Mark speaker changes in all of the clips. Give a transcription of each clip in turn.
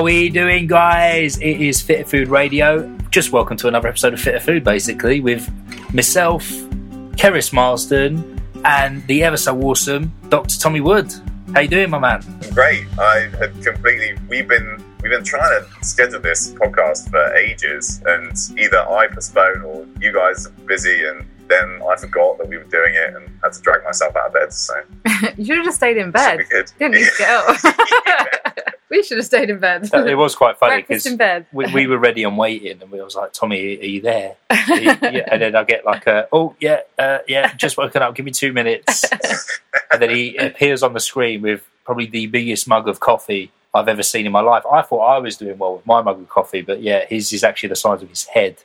Speaker 1: How we doing, guys? It is Fitter Food Radio. Just welcome to another episode of Fitter Food, basically, with myself, Keris Marsden, and the ever so awesome Dr. Tommy Wood. How you doing, my man?
Speaker 2: Great. I had completely. We've been we've been trying to schedule this podcast for ages, and either I postponed or you guys are busy, and then I forgot that we were doing it and had to drag myself out of bed. So
Speaker 3: you should have just stayed in bed. Didn't need to get up. we should have stayed in bed.
Speaker 1: It was quite funny because we, we were ready and waiting, and we was like, "Tommy, are you there?" Are you- yeah. And then I get like a, "Oh yeah, uh, yeah, just woken up. Give me two minutes." and then he appears on the screen with probably the biggest mug of coffee I've ever seen in my life. I thought I was doing well with my mug of coffee, but yeah, his is actually the size of his head.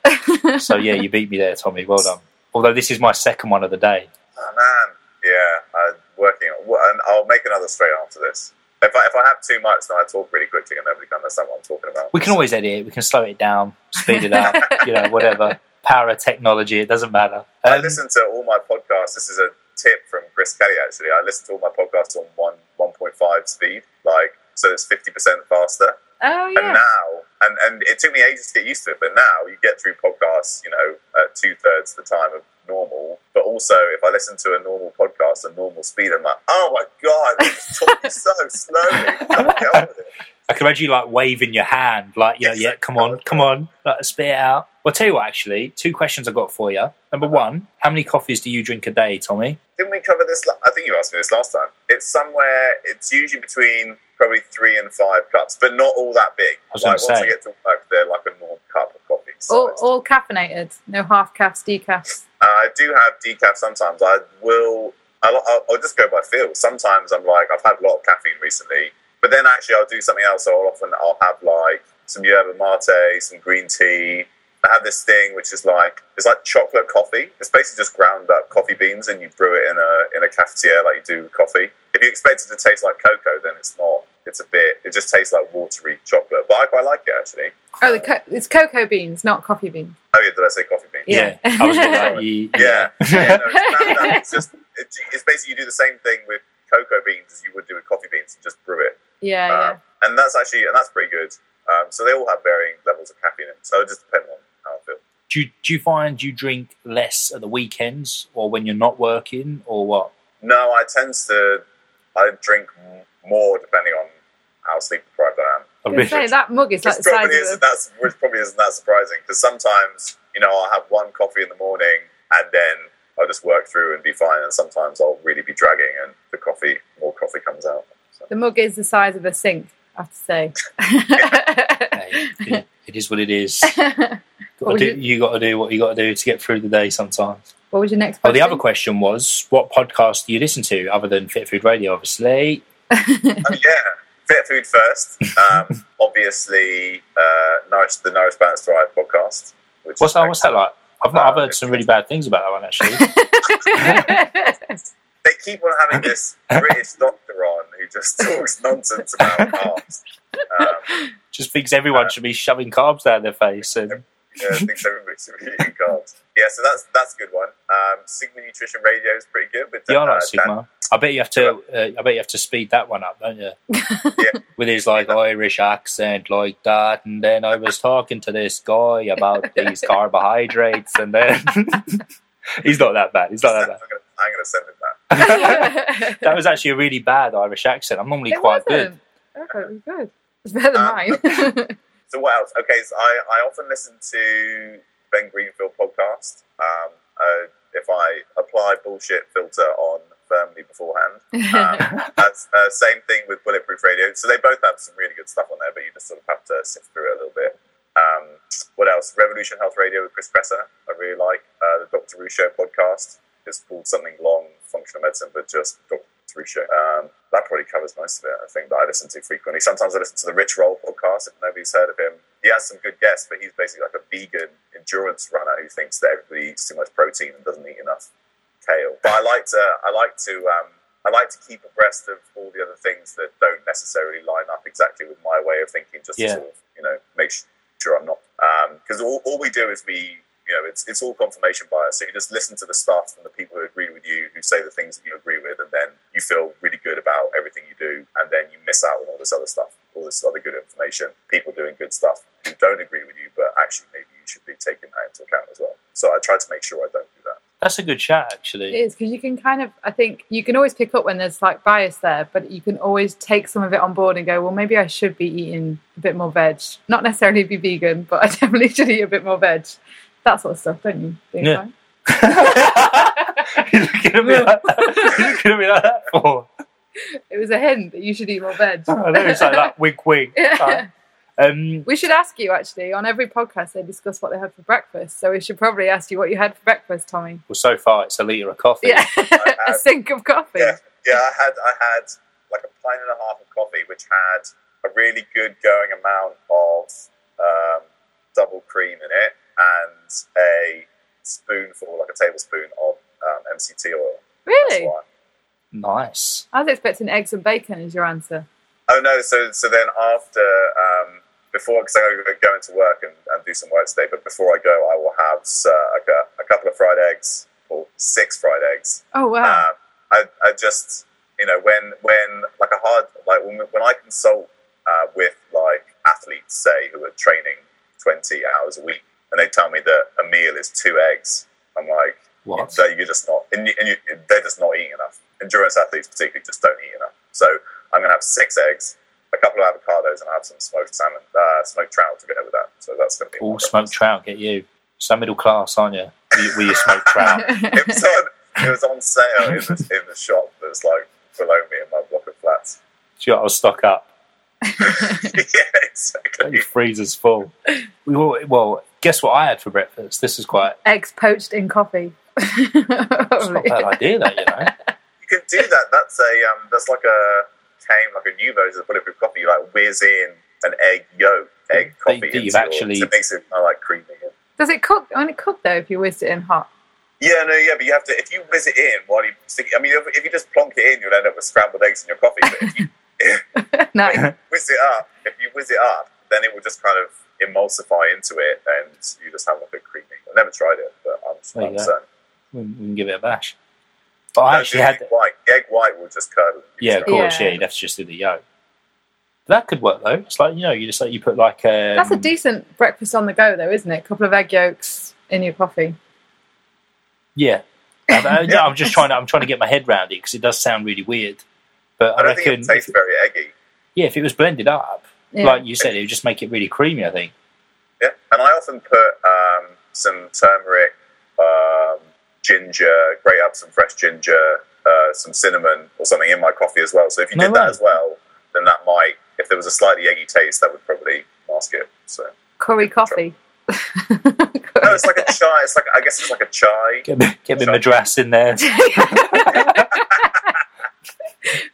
Speaker 1: so yeah, you beat me there, Tommy. Well done. Although this is my second one of the day.
Speaker 2: Oh man, yeah, I'm working. On, and I'll make another straight after this. If I if I have too much, then I talk really quickly and nobody can understand what I'm talking about.
Speaker 1: We can always edit it. We can slow it down, speed it up, you know, whatever. Power of technology, it doesn't matter.
Speaker 2: I
Speaker 1: Um,
Speaker 2: listen to all my podcasts. This is a tip from Chris Kelly. Actually, I listen to all my podcasts on one one point five speed, like so it's fifty percent faster.
Speaker 3: Oh yeah.
Speaker 2: And now, and, and it took me ages to get used to it, but now you get through podcasts, you know, at two thirds the time of normal. But also, if I listen to a normal podcast at normal speed, I'm like, oh my god, it's talking so slowly. Can't get on with it.
Speaker 1: I can imagine you like waving your hand, like, you know, yeah, come on, come on, like, spit it out. Well, I'll tell you what, actually, two questions I've got for you. Number one, how many coffees do you drink a day, Tommy?
Speaker 2: Didn't we cover this? la- I think you asked me this last time. It's somewhere. It's usually between probably three and five cups, but not all that big.
Speaker 1: I was
Speaker 2: like
Speaker 1: gonna
Speaker 2: once
Speaker 1: say.
Speaker 2: I get to work, they're like a normal cup of coffee.
Speaker 3: All, all caffeinated. No half caffs, decaf.
Speaker 2: Uh, I do have decaf sometimes. I will. I'll, I'll, I'll just go by feel. Sometimes I'm like, I've had a lot of caffeine recently, but then actually I'll do something else. So I'll often I'll have like some yerba mate, some green tea. I have this thing which is like it's like chocolate coffee. It's basically just ground up coffee beans and you brew it in a in a cafetiere like you do with coffee. If you expect it to taste like cocoa, then it's not. It's a bit. It just tastes like watery chocolate, but I quite like it actually.
Speaker 3: Oh, the co- it's cocoa beans, not coffee beans.
Speaker 2: Oh yeah, did I say coffee beans?
Speaker 3: Yeah.
Speaker 1: I was like, you,
Speaker 2: Yeah, yeah no, it's, no, no, it's just it's, it's basically you do the same thing with cocoa beans as you would do with coffee beans, and just brew it.
Speaker 3: Yeah,
Speaker 2: Um, and that's actually and that's pretty good. Um, so they all have varying levels of caffeine, in it, so it just depends on how I feel.
Speaker 1: do, you, do you find you drink less at the weekends or when you're not working or what?
Speaker 2: No, I tend to I drink more depending on how sleep deprived I am.
Speaker 1: Oh.
Speaker 3: I was gonna say, that mug is like
Speaker 2: Which
Speaker 3: the size
Speaker 2: probably
Speaker 3: of
Speaker 2: isn't
Speaker 3: a,
Speaker 2: that which probably isn't that surprising because sometimes you know I'll have one coffee in the morning and then I'll just work through and be fine, and sometimes I'll really be dragging and the coffee more coffee comes out. So.
Speaker 3: the mug is the size of a sink. I have to say.
Speaker 1: Hey, it, it is what it is. Gotta
Speaker 3: What would
Speaker 1: do,
Speaker 3: you-
Speaker 1: you got to do what you got to do to get through the day sometimes.
Speaker 3: what was your next
Speaker 1: Oh,
Speaker 3: question?
Speaker 1: the other question was, what podcast do you listen to other than Fitter Food Radio, obviously?
Speaker 2: Oh, yeah, fit food first. Um, obviously, uh, nourish the Nourish Balance Thrive podcast. Which
Speaker 1: What's that? What's that like? I've, not, I've
Speaker 2: Uh,
Speaker 1: heard some really bad things about that one, actually.
Speaker 2: They keep on having this British doctor on who just talks nonsense about carbs. Um,
Speaker 1: Just thinks everyone should be shoving carbs down their face. And
Speaker 2: yeah, thinks everybody should be eating carbs. Yeah, so that's that's a good one. Um, Sigma Nutrition Radio is pretty good. With
Speaker 1: yeah, I
Speaker 2: uh,
Speaker 1: like Sigma. I bet you have to. Uh, I bet you have to speed that one up, don't you?
Speaker 2: Yeah.
Speaker 1: With his like Irish accent, like that, and then I was talking to this guy about these carbohydrates, and then he's not that bad. He's not
Speaker 2: Dan,
Speaker 1: that
Speaker 2: I'm gonna, I'm gonna send him that.
Speaker 1: bad. that was actually a really bad Irish accent. I'm normally
Speaker 3: it
Speaker 1: quite
Speaker 3: wasn't.
Speaker 1: good.
Speaker 3: I thought it was good. It's better than
Speaker 2: Um,
Speaker 3: mine.
Speaker 2: So what else? Okay, so I, I often listen to Ben Greenfield podcast. Um, uh, if I apply bullshit filter on firmly beforehand. Um, that's uh, same thing with Bulletproof Radio. So they both have some really good stuff on there, but you just sort of have to sift through it a little bit. Um, what else? Revolution Health Radio with Chris Kresser. I really like uh, the Doctor Who Show podcast. It's called something long, functional medicine, but just Doctor Who Show. Um, that probably covers most of it. I think that I listen to frequently. Sometimes I listen to the Rich Roll podcast. If nobody's heard of him, he has some good guests, but he's basically like a vegan endurance runner who thinks that everybody eats too much protein and doesn't eat enough kale. But I like to, I like to, um, I like to keep abreast of all the other things that don't necessarily line up exactly with my way of thinking, just
Speaker 1: Yeah.
Speaker 2: to sort of, you know, make sure I'm not. Because all, all we do is we, you know, it's it's all confirmation bias. So you just listen to the stuff from the people who agree with you, who say the things that you agree with, and then you feel really good about everything you do, and then you miss out on all this other stuff, all this other good information. People doing good stuff who don't agree with you, but actually maybe you should be taking that into account as well. So I try to make sure I don't do that.
Speaker 1: That's a good chat, actually.
Speaker 3: It is because you can kind of, I think you can always pick up when there's like bias there, but you can always take some of it on board and go, well, maybe I should be eating a bit more veg. Not necessarily be vegan, but I definitely should eat a bit more veg. That sort of stuff, don't you? Think
Speaker 1: Yeah. You're looking at me like that. You're looking at me like that for.
Speaker 3: It was a hint that you should eat more veg.
Speaker 1: I know it's like that wink wink.
Speaker 3: Yeah.
Speaker 1: Um,
Speaker 3: We should ask you actually on every podcast they discuss what they had for breakfast. So we should probably ask you what you had for breakfast, Tommy.
Speaker 1: well, so far it's a litre of coffee.
Speaker 3: Yeah, a sink of coffee.
Speaker 2: Yeah, yeah. I had I had like a pint and a half of coffee, which had a really good going amount of um, double cream in it, and a spoonful, like a tablespoon of um, MCT oil.
Speaker 3: Really?
Speaker 1: Nice.
Speaker 3: I was expecting eggs and bacon as your answer.
Speaker 2: Oh no! So so then after um, before because I got to go into work and, and do some work today, but before I go, I will have uh, like a, a couple of fried eggs or six fried eggs.
Speaker 3: Oh wow!
Speaker 2: Um, I, I just, you know, when when like a hard like when when I consult uh, with like athletes, say who are training twenty hours a week, and they tell me that a meal is two eggs, I'm like,
Speaker 1: What?
Speaker 2: so you're just not, and, you, and you, they're just not eating enough. Endurance athletes particularly just don't eat enough. So I'm gonna have six eggs, a couple of avocados, and I have some smoked salmon, uh, smoked trout to go with that. So that's gonna be
Speaker 1: All smoked trout get you. So middle class, aren't you? With smoked trout.
Speaker 2: It was on, it was on sale in the, in the shop that's like below me in my block of flats.
Speaker 1: So you got to stock up.
Speaker 2: yeah, exactly.
Speaker 1: Your freezer's full. We all, well, guess what I had for breakfast? This is quite
Speaker 3: eggs poached in coffee.
Speaker 1: it's not a bad idea, though. you know.
Speaker 2: You can do that. That's a um, that's like a came like a new version of bulletproof coffee. You like whiz in an egg yolk, egg
Speaker 1: That-
Speaker 2: coffee.
Speaker 1: that
Speaker 2: into
Speaker 1: you've
Speaker 2: your-
Speaker 1: actually-
Speaker 2: so it makes it kind of like creamy.
Speaker 3: Does it cook? When it cook though, if you whizzed it in hot.
Speaker 2: Yeah, no, yeah, but you have to if you whiz it in while you stick. I mean, if, if you just plonk it in, you'll end up with scrambled eggs in your coffee. But if you
Speaker 3: no.
Speaker 2: whiz it up, if you whiz it up, then it will just kind of emulsify into it, and you just have like a creamy. I've never tried it, but I'm,
Speaker 1: There
Speaker 2: I'm certain.
Speaker 1: We, we can give it a bash. But I actually had,
Speaker 2: egg white. The egg white will just curdle.
Speaker 1: yeah, of course,
Speaker 3: Yeah.
Speaker 1: yeah, you'd have to just do the yolk. That could work though. It's like you know, you just like you put like um,
Speaker 3: That's a decent breakfast on the go, though, isn't it? A couple of egg yolks in your coffee.
Speaker 1: yeah. I, I, yeah, I'm just trying to I'm trying to get my head around it because it does sound really weird. But I,
Speaker 2: I don't
Speaker 1: reckon,
Speaker 2: think it tastes very eggy.
Speaker 1: yeah, if it was blended up,
Speaker 3: Yeah.
Speaker 1: like you said, it would just make it really creamy. I think.
Speaker 2: Yeah, and I often put um, some turmeric, um, ginger, grate up some fresh ginger, uh, some cinnamon or something in my coffee as well. So if you
Speaker 1: No
Speaker 2: did that as well, then that might, if there was a slightly eggy taste, that would probably mask it. So
Speaker 3: Curry coffee.
Speaker 2: no, it's like a chai. It's like I guess it's like a chai.
Speaker 1: Get me, get me madras in there.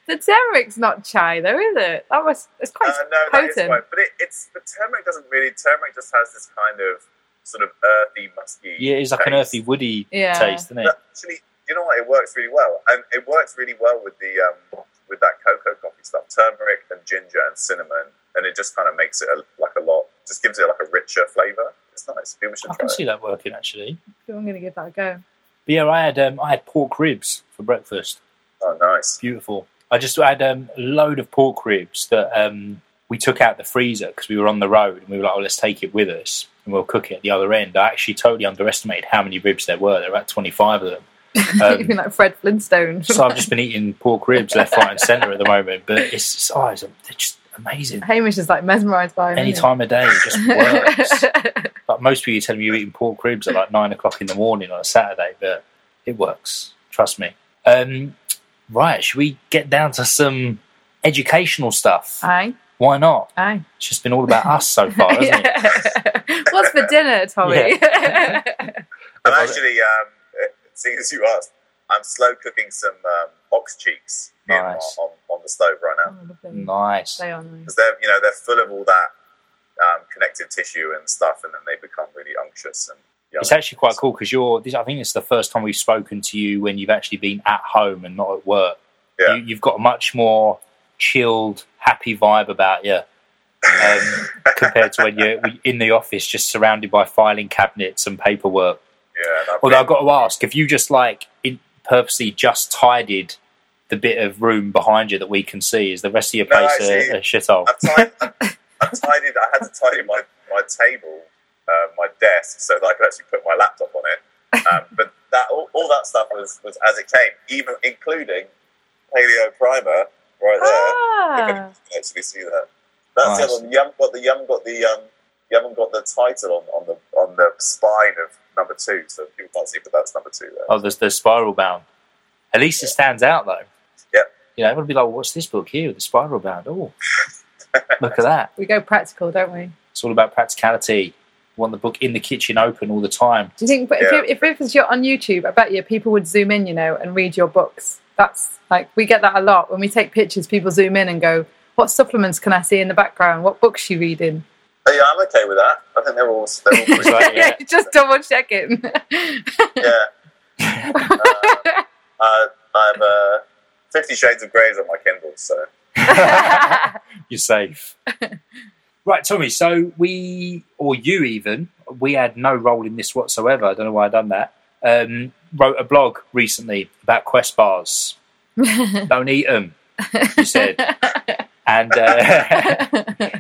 Speaker 3: the turmeric's not chai, though, is it? That was it's quite
Speaker 2: Uh, no, that is
Speaker 3: potent.
Speaker 2: right. But it, it's the turmeric doesn't really. Turmeric just has this kind of sort of earthy, musky.
Speaker 1: Yeah, it's like an earthy, woody
Speaker 3: Yeah.
Speaker 1: taste, isn't it?
Speaker 2: But actually, you know what? It works really well, and it works really well with the um, with that cocoa coffee stuff, turmeric and ginger and cinnamon, and it just kind of makes it a, like a lot. Just gives it like a richer flavor. It's nice. People should
Speaker 1: I
Speaker 2: try
Speaker 1: can
Speaker 2: it.
Speaker 1: see that working actually.
Speaker 3: I'm going to give that a go.
Speaker 1: But yeah, I had um, I had pork ribs for breakfast.
Speaker 2: Nice.
Speaker 1: Beautiful. I just had um, a load of pork ribs that um, we took out the freezer because we were on the road and we were like, oh, let's take it with us and we'll cook it at the other end. I actually totally underestimated how many ribs there were. There were about 25 of them. Um,
Speaker 3: You've been like Fred Flintstone.
Speaker 1: so I've just been eating pork ribs left, right, and centre at the moment. But it's just, oh, it's, they're just amazing.
Speaker 3: Hamish is like mesmerised by.
Speaker 1: Any time of day, it just works. like most people tell me you're eating pork ribs at like nine o'clock in the morning on a Saturday, but it works. Trust me. Um, right, should we get down to some educational stuff?
Speaker 3: aye,
Speaker 1: Why not?
Speaker 3: aye.
Speaker 1: It's just been all about us so far, hasn't it?
Speaker 3: What's for dinner, Tommy?
Speaker 2: I'm actually, um, seeing as you asked, I'm slow cooking some um, ox cheeks in,
Speaker 1: Nice.
Speaker 2: on, on the stove right now.
Speaker 3: Oh.
Speaker 1: Nice.
Speaker 3: They are nice.
Speaker 2: because they're you know they're full of all that um, connective tissue and stuff, and then they become really unctuous and young.
Speaker 1: It's actually quite cool because you're. This, I think it's the first time we've spoken to you when you've actually been at home and not at work.
Speaker 2: Yeah.
Speaker 1: You, you've got a much more chilled, happy vibe about you um, compared to when you're in the office, just surrounded by filing cabinets and paperwork.
Speaker 2: yeah.
Speaker 1: Although I've got to ask, if you just like in, purposely just tidied the bit of room behind you that we can see, is the rest of your
Speaker 2: No,
Speaker 1: place a,
Speaker 2: actually,
Speaker 1: a shithole?
Speaker 2: I've, I've, I tidied. I had to tidy my my table, uh, my desk, so that I could actually put my laptop on it. Um, but that all, all that stuff was was as it came, even including paleo primer right there. You
Speaker 3: Ah,
Speaker 2: can actually see that. That's the other one. You haven't got the you haven't got the um you haven't got the title on, on the on the spine of number two, so people can't see, but that's number two there.
Speaker 1: Oh, there's the spiral bound. At least it stands out though.
Speaker 2: Yep.
Speaker 1: You know, everyone be like, "What's this book here? with The spiral bound." Oh, look at that.
Speaker 3: we go practical, don't we?
Speaker 1: It's all about practicality. Want the book in the kitchen open all the time.
Speaker 3: Do you think, but
Speaker 2: Yeah.
Speaker 3: if, if it was your, on YouTube, I bet you people would zoom in, you know, and read your books. That's like, we get that a lot. When we take pictures, people zoom in and go, what supplements can I see in the background? What book's she reading?
Speaker 2: Oh, yeah, I'm okay with that. I think they're all they're all
Speaker 1: It's
Speaker 2: pretty,
Speaker 1: like, yeah.
Speaker 3: Just double checking.
Speaker 2: yeah. Uh, uh, I have uh, Fifty Shades of Grey on my Kindle, so
Speaker 1: You're safe. Right, Tommy. So we, or you even, we had no role in this whatsoever. I don't know why I done that. Um, wrote a blog recently about Quest bars. don't eat them, you said. And uh,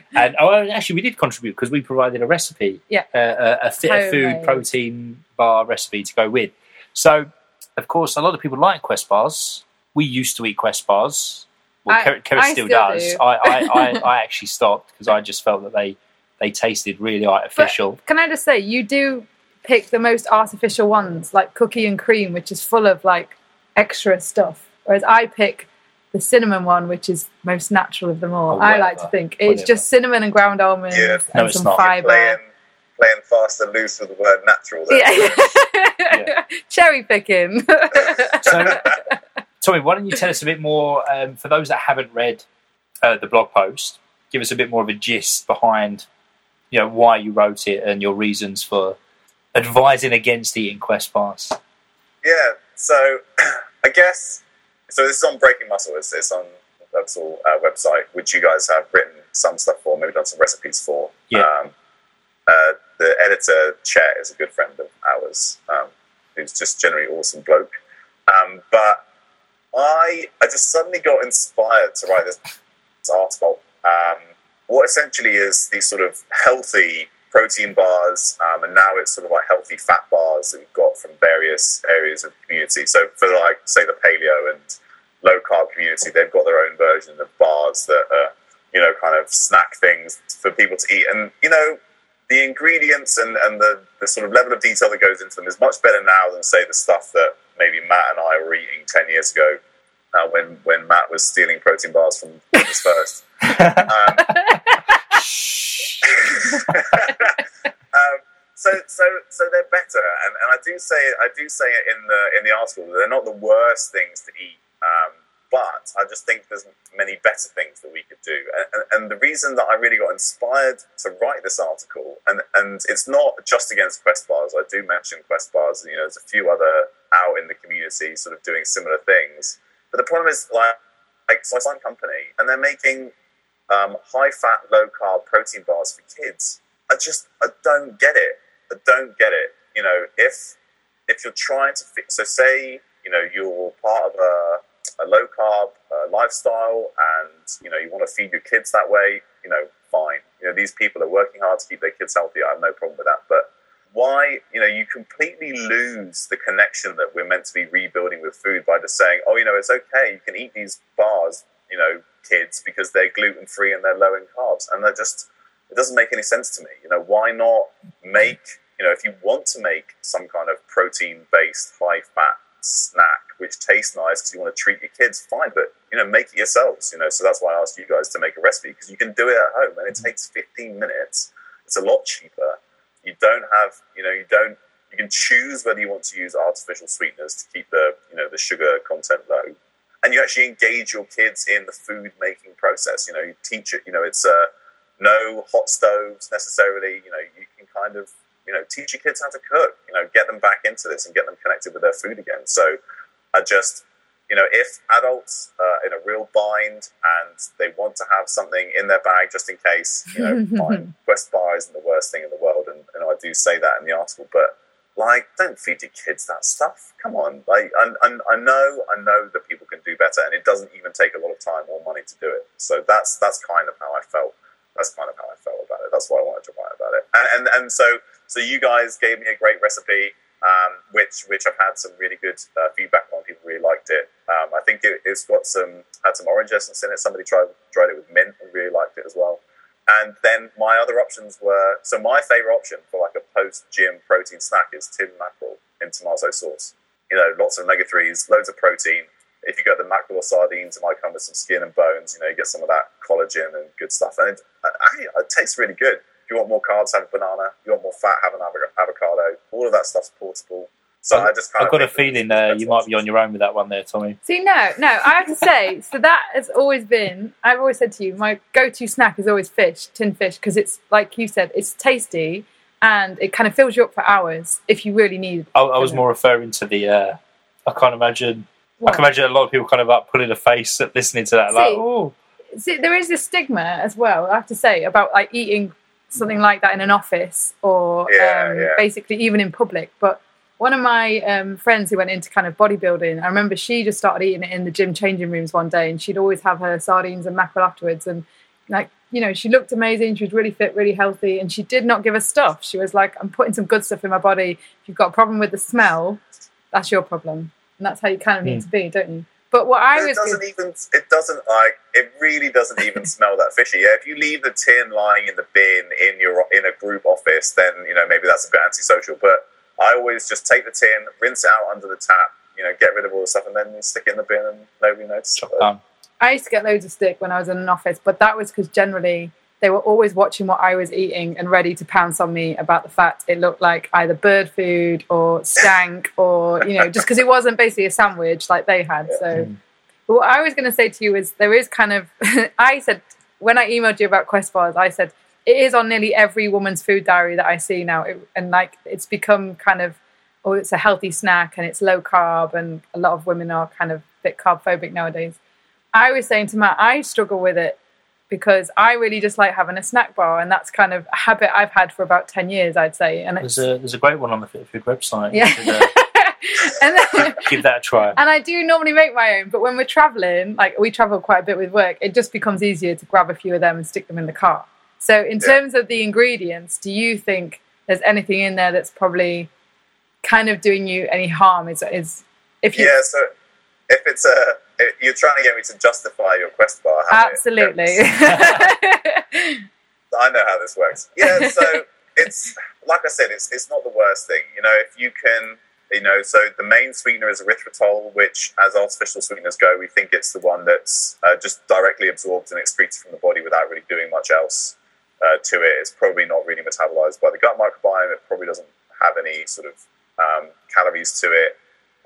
Speaker 1: and oh, actually, we did contribute because we provided a recipe,
Speaker 3: Yeah.
Speaker 1: uh, a, a food protein bar recipe to go with. So, of course, a lot of people like Quest bars. We used to eat Quest bars. Well,
Speaker 3: I-
Speaker 1: Kerry, Kerry still,
Speaker 3: still
Speaker 1: does.
Speaker 3: do.
Speaker 1: I, I, I, I actually stopped because I just felt that they they tasted really artificial.
Speaker 3: Can I just say, you do pick the most artificial ones, like cookie and cream, which is full of like extra stuff. Whereas I pick the cinnamon one, which is most natural of them all.
Speaker 1: Oh,
Speaker 3: I like to think it's
Speaker 1: Whatever.
Speaker 3: just cinnamon and ground almonds
Speaker 2: Yeah.
Speaker 1: No,
Speaker 3: and
Speaker 1: it's
Speaker 3: some
Speaker 1: not.
Speaker 3: fiber.
Speaker 2: playing playing fast and loose with the word natural. There.
Speaker 3: Yeah. Cherry picking.
Speaker 1: So, Tommy, why don't you tell us a bit more um, for those that haven't read uh, the blog post? Give us a bit more of a gist behind, you know, why you wrote it and your reasons for advising against eating Quest bars.
Speaker 2: Yeah, so I guess so. This is on Breaking Muscle. It's, it's on Websall uh, website, which you guys have written some stuff for, maybe done some recipes for.
Speaker 1: Yeah.
Speaker 2: Um, uh, the editor Chet is a good friend of ours, um, who's just generally awesome bloke. Um, but I I just suddenly got inspired to write this, this article. Um, what essentially is these sort of healthy protein bars, um, and now it's sort of like healthy fat bars that we've got from various areas of the community. So for like say the paleo and low carb community, they've got their own version of bars that are you know kind of snack things for people to eat, and you know the ingredients and, and the, the sort of level of detail that goes into them is much better now than say the stuff that maybe Matt and I were eating ten years ago. Uh, when when Matt was stealing protein bars from Fitness First, um, um, so so so they're better, and, and I do say I do say it in the in the article that they're not the worst things to eat, um, but I just think there's many better things that we could do, and, and, and the reason that I really got inspired to write this article, and and it's not just against Quest bars. I do mention Quest bars. You know, there's a few other out in the community sort of doing similar things, but the problem is like like so signed company, and they're making um, high fat, low carb protein bars for kids. I just I don't get it. I don't get it. You know, if if you're trying to fit, so say you know you're part of a, a low carb uh, lifestyle, and you know you want to feed your kids that way. You know, fine. You know these people are working hard to keep their kids healthy. I have no problem with that, but why you know you completely lose the connection that we're meant to be rebuilding with food by just saying oh you know it's okay you can eat these bars you know kids because they're gluten free and they're low in carbs. And they're just it doesn't make any sense to me. You know why not make you know if you want to make some kind of protein based high fat snack which tastes nice because you want to treat your kids fine but you know make it yourselves you know? So that's why i asked you guys to make a recipe because you can do it at home and it takes 15 minutes. It's a lot cheaper you don't have you know you don't you can choose whether you want to use artificial sweeteners to keep the you know the sugar content low. And you actually engage your kids in the food making process. You know you teach it you know it's uh, no hot stoves necessarily. You know you can kind of you know teach your kids how to cook you know get them back into this and get them connected with their food again. So i just you know if adults are in a real bind and they want to have something in their bag just in case you know fine quest bar isn't the worst thing in the world and, and i do say that in the article but like don't feed your kids that stuff come on like I, I, I know i know that people can do better and it doesn't even take a lot of time or money to do it so that's that's kind of how i felt that's kind of how i felt about it. that's why I wanted to write about it. And and, and so so you guys gave me a great recipe, um, which which I've had some really good uh, feedback on. People really liked it. Um, I think it, has got some had some orange essence in it. Somebody tried tried it with mint and really liked it as well. And then my other options were so my favorite option for like gym protein snack is tin mackerel in tomato sauce. You know, lots of omega threes, loads of protein. If you got the mackerel or sardines, it might come with some skin and bones. You know, you get some of that collagen and good stuff, and it, it, it tastes really good. If you want more carbs, have a banana. If you want more fat, have an avocado. All of that stuff's portable. So I, I just
Speaker 1: I've got a feeling uh, you might be on your own with that one there, Tommy.
Speaker 3: See, no, no, I have to say, so that has always been. I've always said to you, my go-to snack is always fish, tin fish, because it's like you said, it's tasty and it kind of fills you up for hours if you really need.
Speaker 1: I, I was more referring to the. Uh, I can't imagine. What? I can imagine a lot of people kind of like pulling a face at listening to that. See, like, oh,
Speaker 3: see, there is this stigma as well. I have to say about like eating something like that in an office or
Speaker 2: yeah, um, yeah.
Speaker 3: basically even in public, but one of my um, friends who went into kind of bodybuilding, I remember she just started eating it in the gym changing rooms one day, and she'd always have her sardines and mackerel afterwards. And like, you know, she looked amazing. She was really fit, really healthy, and she did not give a stuff. She was like, "I'm putting some good stuff in my body. If you've got a problem with the smell, that's your problem." And that's how you kind of need mm. to be, don't you? But what I
Speaker 2: it
Speaker 3: was
Speaker 2: doesn't even it doesn't like it really doesn't even smell that fishy. Yeah, if you leave the tin lying in the bin in your in a group office, then you know maybe that's a bit antisocial. But I always just take the tin, rinse it out under the tap, you know, get rid of all the stuff, and then stick it in the bin, and nobody notices.
Speaker 3: I used to get loads of stick when I was in an office, but that was because generally they were always watching what I was eating and ready to pounce on me about the fact it looked like either bird food or stank or you know just because it wasn't basically a sandwich like they had. So, mm. what I was going to say to you is there is kind of I said when I emailed you about Quest bars, I said it is on nearly every woman's food diary that I see now, it, and like it's become kind of oh, it's a healthy snack and it's low carb, and a lot of women are kind of a bit carb phobic nowadays. I was saying to Matt, I struggle with it because I really just like having a snack bar, and that's kind of a habit I've had for about ten years, I'd say. And
Speaker 1: there's a there's a great one on the Fitter Food website.
Speaker 3: Yeah.
Speaker 1: Uh, and then, give that a try.
Speaker 3: And I do normally make my own, but when we're traveling, like we travel quite a bit with work, it just becomes easier to grab a few of them and stick them in the car. So, in yeah. terms of the ingredients, do you think there's anything in there that's probably kind of doing you any harm? Is is
Speaker 2: if you yeah? So if it's a you're trying to get me to justify your quest bar,
Speaker 3: absolutely.
Speaker 2: I know how this works. Yeah, so it's like I said, it's it's not the worst thing. You know, if you can you know, so the main sweetener is erythritol, which, as artificial sweeteners go, we think it's the one that's uh, just directly absorbed and excreted from the body without really doing much else uh, to it. It's probably not really metabolized by the gut microbiome. It probably doesn't have any sort of um, calories to it.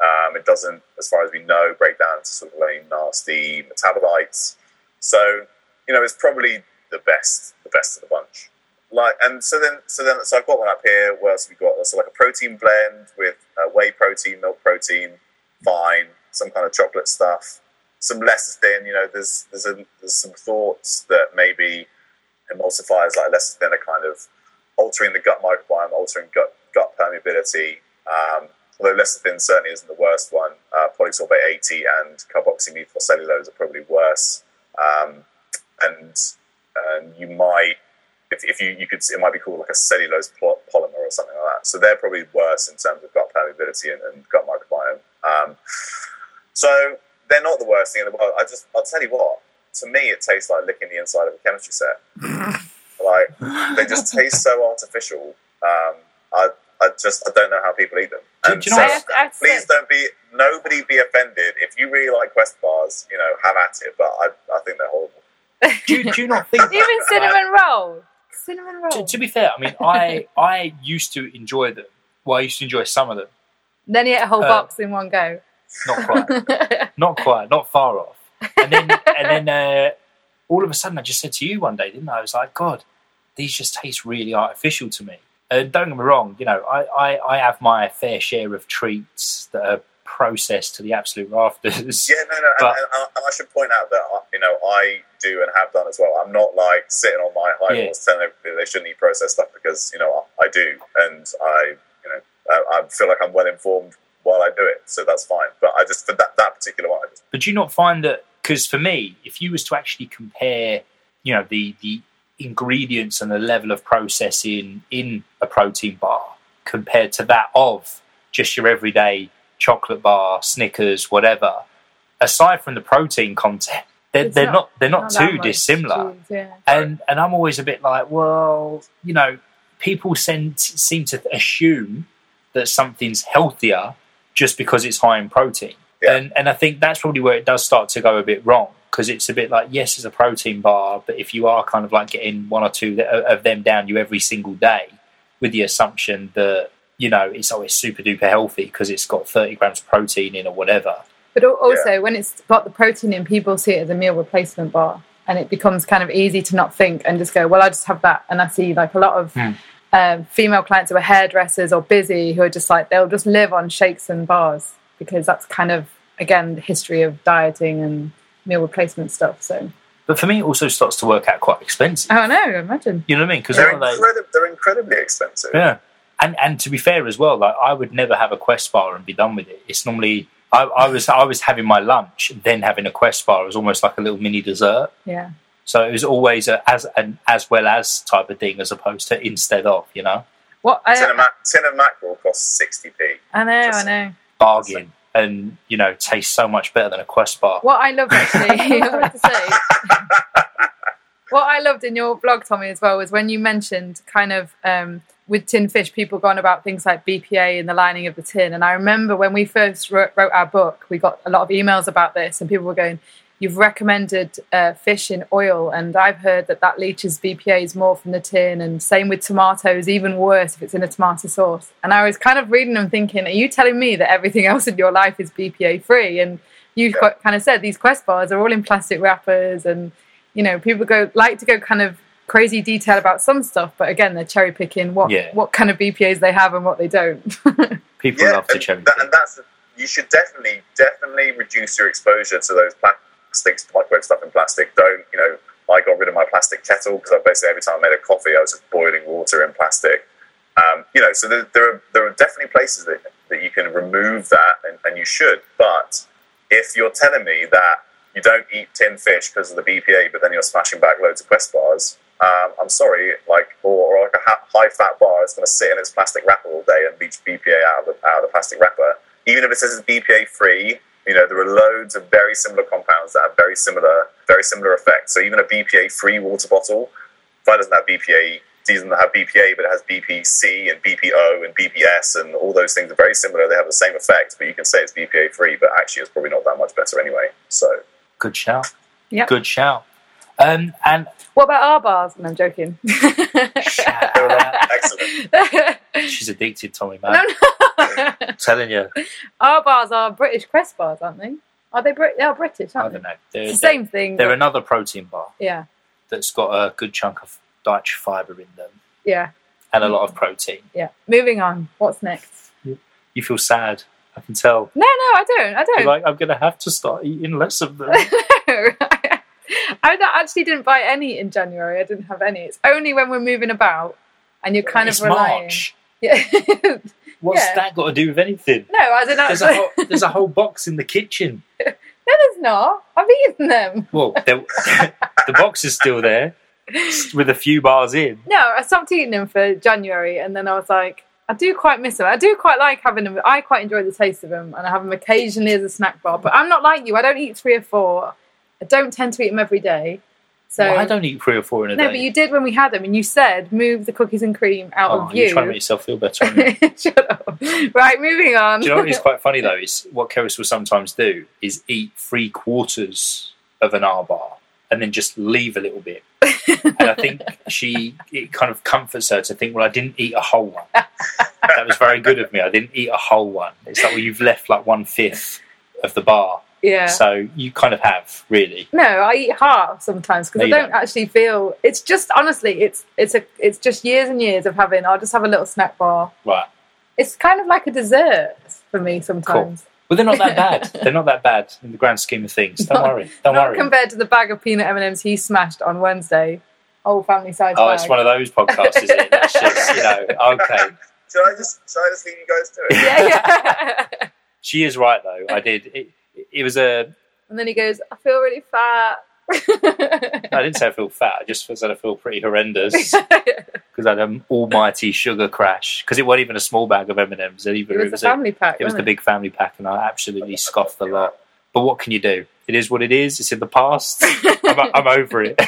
Speaker 2: Um, it doesn't, as far as we know, break down into sort of any nasty metabolites. So, you know, it's probably the best, the best of the bunch. Like, and so then, so then, so I've got one up here. What else have we got? So like a protein blend with uh, whey protein, milk protein, fine, some kind of chocolate stuff, some less lecithin. You know, there's there's a, there's some thoughts that maybe emulsifiers like lecithin are kind of altering the gut microbiome, altering gut gut permeability. Um, although lecithin certainly isn't the worst one. Uh, polysorbate 80 and carboxymethylcellulose are probably worse. Um, and and you might, if, if you, you could, it might be called like a cellulose polymer or something like that. So they're probably worse in terms of gut permeability and, and gut microbiome. Um, so they're not the worst thing in the world. I just, I'll tell you what, to me, it tastes like licking the inside of a chemistry set. like they just taste so artificial. Um, I, I just I don't know how people eat them. And do, do so, know please don't be nobody be offended if you really like Quest bars. You know, have at it. But I, I think they're horrible.
Speaker 1: do, do you not think
Speaker 3: even cinnamon roll? Cinnamon roll.
Speaker 1: To, to, be fair, I mean, I I used to enjoy them. Well, I used to enjoy some of them.
Speaker 3: Then you ate a whole uh, box in one go.
Speaker 1: Not quite. not quite. Not far off. And then and then uh, all of a sudden, I just said to you one day, didn't I? I was like, God, these just taste really artificial to me. And don't get me wrong, you know, I, I, I have my fair share of treats that are processed to the absolute rafters.
Speaker 2: Yeah, no, no, but, and, and, and, I should point out that uh, you know I do and have done as well. I'm not like sitting on my high horse yeah. telling them they shouldn't eat processed stuff because you know I, I do, and I you know I, I, feel like I'm well informed while I do it, so that's fine. But I just for that that particular one.
Speaker 1: But do you not find that because for me, if you was to actually compare, you know, the the ingredients and the level of processing in a protein bar compared to that of just your everyday chocolate bar, Snickers, whatever. Aside from the protein content, they're, they're
Speaker 3: not-
Speaker 1: not, they're not,
Speaker 3: Not
Speaker 1: too dissimilar.
Speaker 3: cheese, yeah.
Speaker 1: And and I'm always a bit like, well, you know, people send, seem to assume that something's healthier just because it's high in protein.
Speaker 2: Yeah.
Speaker 1: And and I think that's probably where it does start to go a bit wrong because it's a bit like yes, it's a protein bar, but if you are kind of like getting one or two of them down you every single day with the assumption that you know it's always super duper healthy because it's got 30 grams of protein in or whatever.
Speaker 3: But al- also, when it's got the protein in, people see it as a meal replacement bar, and it becomes kind of easy to not think and just go, "Well, I just have that." And I see like a lot of
Speaker 1: Hmm.
Speaker 3: um, female clients who are hairdressers or busy who are just like they'll just live on shakes and bars because that's kind of again the history of dieting and meal replacement stuff. So
Speaker 1: But for me, it also starts to work out quite expensive.
Speaker 3: Oh, I don't know. Imagine.
Speaker 1: You know what I mean? Because
Speaker 2: They're, incredi- they're incredibly expensive.
Speaker 1: Yeah, and and to be fair as well, like I would never have a Quest bar and be done with it. It's normally I, I was I was having my lunch, then having a Quest bar. It was almost like a little mini dessert.
Speaker 3: Yeah.
Speaker 1: So it was always a, as an as well as type of thing, as opposed to instead of. You know,
Speaker 3: What
Speaker 2: Tin,
Speaker 3: I,
Speaker 2: of mac- tin of mackerel costs 60p.
Speaker 3: I know. I know.
Speaker 1: bargain, and you know, tastes so much better than a Quest bar.
Speaker 3: What I loved actually, I to say, what I loved in your blog, Tommy, as well, was when you mentioned kind of um, with tin fish, people going about things like BPA and the lining of the tin. And I remember when we first wrote, wrote our book, we got a lot of emails about this, and people were going, "You've recommended uh, fish in oil, and I've heard that that leaches BPA's more from the tin, and same with tomatoes, even worse if it's in a tomato sauce." And I was kind of reading and thinking, "Are you telling me that everything else in your life is BPA free?" And you
Speaker 2: Yeah.
Speaker 3: kind of said these Quest bars are all in plastic wrappers, and you know people go like to go kind of crazy detail about some stuff, but again they're cherry picking what
Speaker 1: Yeah.
Speaker 3: what kind of BPA's they have and what they don't.
Speaker 1: People love to cherry pick,
Speaker 2: and that's you should definitely definitely reduce your exposure to those plastics, microwave stuff in plastic. Don't you know? I got rid of my plastic kettle because I basically every time I made a coffee, I was just boiling water in plastic. Um, you know, so there, there are there are definitely places that, that you can remove that, and, and you should. But if you're telling me that you don't eat tin fish because of the BPA, but then you're smashing back loads of Quest bars, um, I'm sorry, like or, or like a ha- high fat bar is going to sit in its plastic wrapper all day and leach BPA out of the, out of the plastic wrapper. Even if it says it's BPA free, you know there are loads of very similar compounds that have very similar very similar effects. So even a BPA free water bottle, if that doesn't have BPA, doesn't have BPA, but it has BPC and BPO and BPS and all those things are very similar. They have the same effect, but you can say it's BPA free, but actually it's probably not that much better anyway. So
Speaker 1: Good shout.
Speaker 3: Yep.
Speaker 1: Good shout. Um, and
Speaker 3: what about our bars? And I'm joking.
Speaker 1: shout
Speaker 2: they're
Speaker 1: out.
Speaker 2: excellent.
Speaker 1: she's addicted, Tommy man.
Speaker 3: no, no.
Speaker 1: I'm telling you,
Speaker 3: our bars are British Quest bars, aren't they? Are they? Brit- they are British,
Speaker 1: I
Speaker 3: aren't
Speaker 1: don't
Speaker 3: they?
Speaker 1: know. They're,
Speaker 3: It's the same thing.
Speaker 1: They're
Speaker 3: but-
Speaker 1: another protein bar
Speaker 3: yeah,
Speaker 1: that's got a good chunk of dietary fibre in them
Speaker 3: yeah,
Speaker 1: and a lot of protein.
Speaker 3: yeah. Moving on. What's next?
Speaker 1: You feel sad. I can tell.
Speaker 3: No, no, I don't. I
Speaker 1: You're
Speaker 3: don't.
Speaker 1: like, I'm going to have to start eating less of them.
Speaker 3: I actually didn't buy any in January. I didn't have any. It's only when we're moving about and you're kind
Speaker 1: it's
Speaker 3: of relying.
Speaker 1: March.
Speaker 3: Yeah.
Speaker 1: What's
Speaker 3: Yeah.
Speaker 1: that got to do with anything?
Speaker 3: no, I don't know.
Speaker 1: There's a, whole, there's a whole box in the kitchen.
Speaker 3: no, there's not. I've eaten them.
Speaker 1: Well, the box is still there with a few bars in.
Speaker 3: No, I stopped eating them for January, and then I was like, I do quite miss them. I do quite like having them. I quite enjoy the taste of them, and I have them occasionally as a snack bar. But I'm not like you. I don't eat three or four. I don't tend to eat them every day. So
Speaker 1: Well, I don't eat three or four in a
Speaker 3: no,
Speaker 1: day.
Speaker 3: No, but you did when we had them, and you said move the cookies and cream out
Speaker 1: oh,
Speaker 3: of
Speaker 1: you're
Speaker 3: view.
Speaker 1: trying to make yourself feel better. you?
Speaker 3: Shut up. Right, moving on.
Speaker 1: Do you know what is quite funny though? Is what Keris will sometimes do is eat three quarters of an R bar and then just leave a little bit. and I think she it kind of comforts her to think, well, I didn't eat a whole one. that was very good of me. I didn't eat a whole one. It's like well, you've left like one fifth of the bar,
Speaker 3: yeah.
Speaker 1: so you kind of have really.
Speaker 3: No, I eat half sometimes because
Speaker 1: No,
Speaker 3: I don't,
Speaker 1: don't.
Speaker 3: actually feel. It's just honestly, it's it's a it's just years and years of having. I'll just have a little snack bar.
Speaker 1: Right.
Speaker 3: It's kind of like a dessert for me sometimes. Cool.
Speaker 1: Well, they're not that bad. they're not that bad in the grand scheme of things. Don't
Speaker 3: Not-
Speaker 1: worry. Don't
Speaker 3: Not
Speaker 1: worry.
Speaker 3: compared to the bag of peanut M and M's he smashed on Wednesday. Whole family size
Speaker 1: Oh,
Speaker 3: bag.
Speaker 1: it's one of those podcasts, is it? That's just you know. Okay.
Speaker 2: Should I just should I just leave you guys to it?
Speaker 3: yeah, yeah.
Speaker 1: She is right though. I did. It, it was a
Speaker 3: and then he goes, "I feel really fat."
Speaker 1: I didn't say I feel fat. I just said I feel pretty horrendous because I had an almighty sugar crash. Because it wasn't even a small bag of M and M's. Either
Speaker 3: it was a family pack.
Speaker 1: it was the big family pack, and I absolutely scoffed a lot. But what can you do? It is what it is. It's in the past. I'm, I'm over it.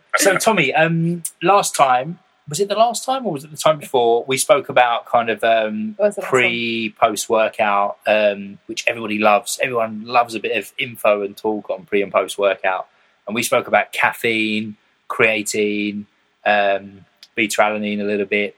Speaker 1: so, Tommy, um, last time was it the last time or was it the time before? We spoke about kind of um,
Speaker 3: What was the last
Speaker 1: pre post workout, um, which everybody loves. Everyone loves a bit of info and talk on pre and post workout. And we spoke about caffeine, creatine, um, beta alanine a little bit.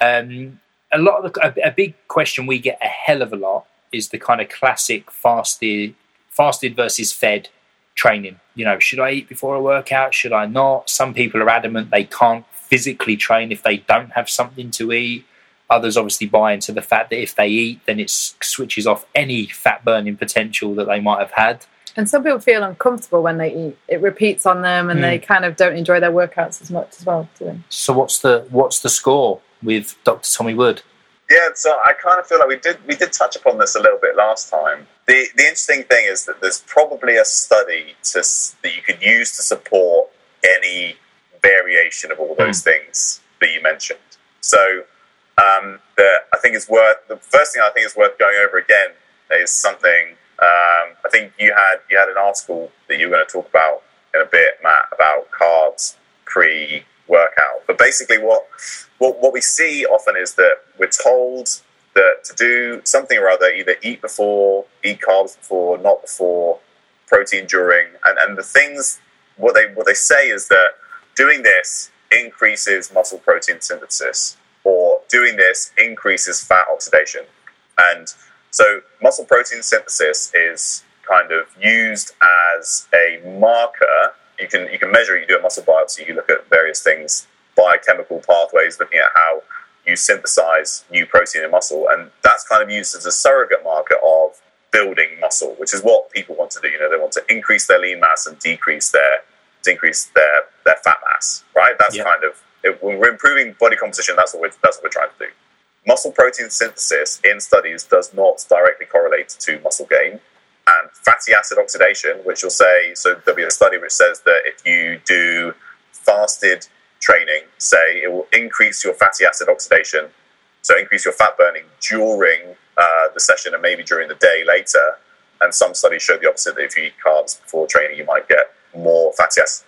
Speaker 1: Um, a lot of the, a, a big question we get a hell of a lot is the kind of classic fasted fasted versus fed training. You know, should I eat before a workout? Should I not? Some people are adamant they can't physically train if they don't have something to eat. Others obviously buy into the fact that if they eat, then it switches off any fat burning potential that they might have had.
Speaker 3: And some people feel uncomfortable when they eat. It repeats on them, and
Speaker 1: Hmm.
Speaker 3: they kind of don't enjoy their workouts as much as well. Do they?
Speaker 1: So what's the what's the score with Dr. Tommy Wood?
Speaker 2: Yeah, so I kind of feel like we did we did touch upon this a little bit last time. The the interesting thing is that there's probably a study to, that you could use to support any variation of all those things that you mentioned. So um, the, I think it's worth the first thing I think is worth going over again is something. Um, I think you had you had an article that you were going to talk about in a bit, Matt, about carbs pre workout. But basically, what what what we see often is that we're told that to do something or other, either eat before, eat carbs before, not before, protein during, and, and the things what they what they say is that doing this increases muscle protein synthesis, or doing this increases fat oxidation, and so muscle protein synthesis is kind of used as a marker. You can you can measure. it, You do a muscle biopsy. You look at various things, biochemical pathways, looking at how you synthesize new protein in muscle, and that's kind of used as a surrogate marker of building muscle, which is what people want to do. You know, they want to increase their lean mass and decrease their decrease their their fat mass. Right? That's
Speaker 1: Yeah.
Speaker 2: kind of when we're improving body composition. That's what we're that's what we're trying to do. Muscle protein synthesis in studies does not directly correlate to muscle gain. And fatty acid oxidation, which will say, so there'll be a study which says that if you do fasted training, say, it will increase your fatty acid oxidation, so increase your fat burning during uh, the session and maybe during the day later. And some studies show the opposite that if you eat carbs before training, you might get more fatty acid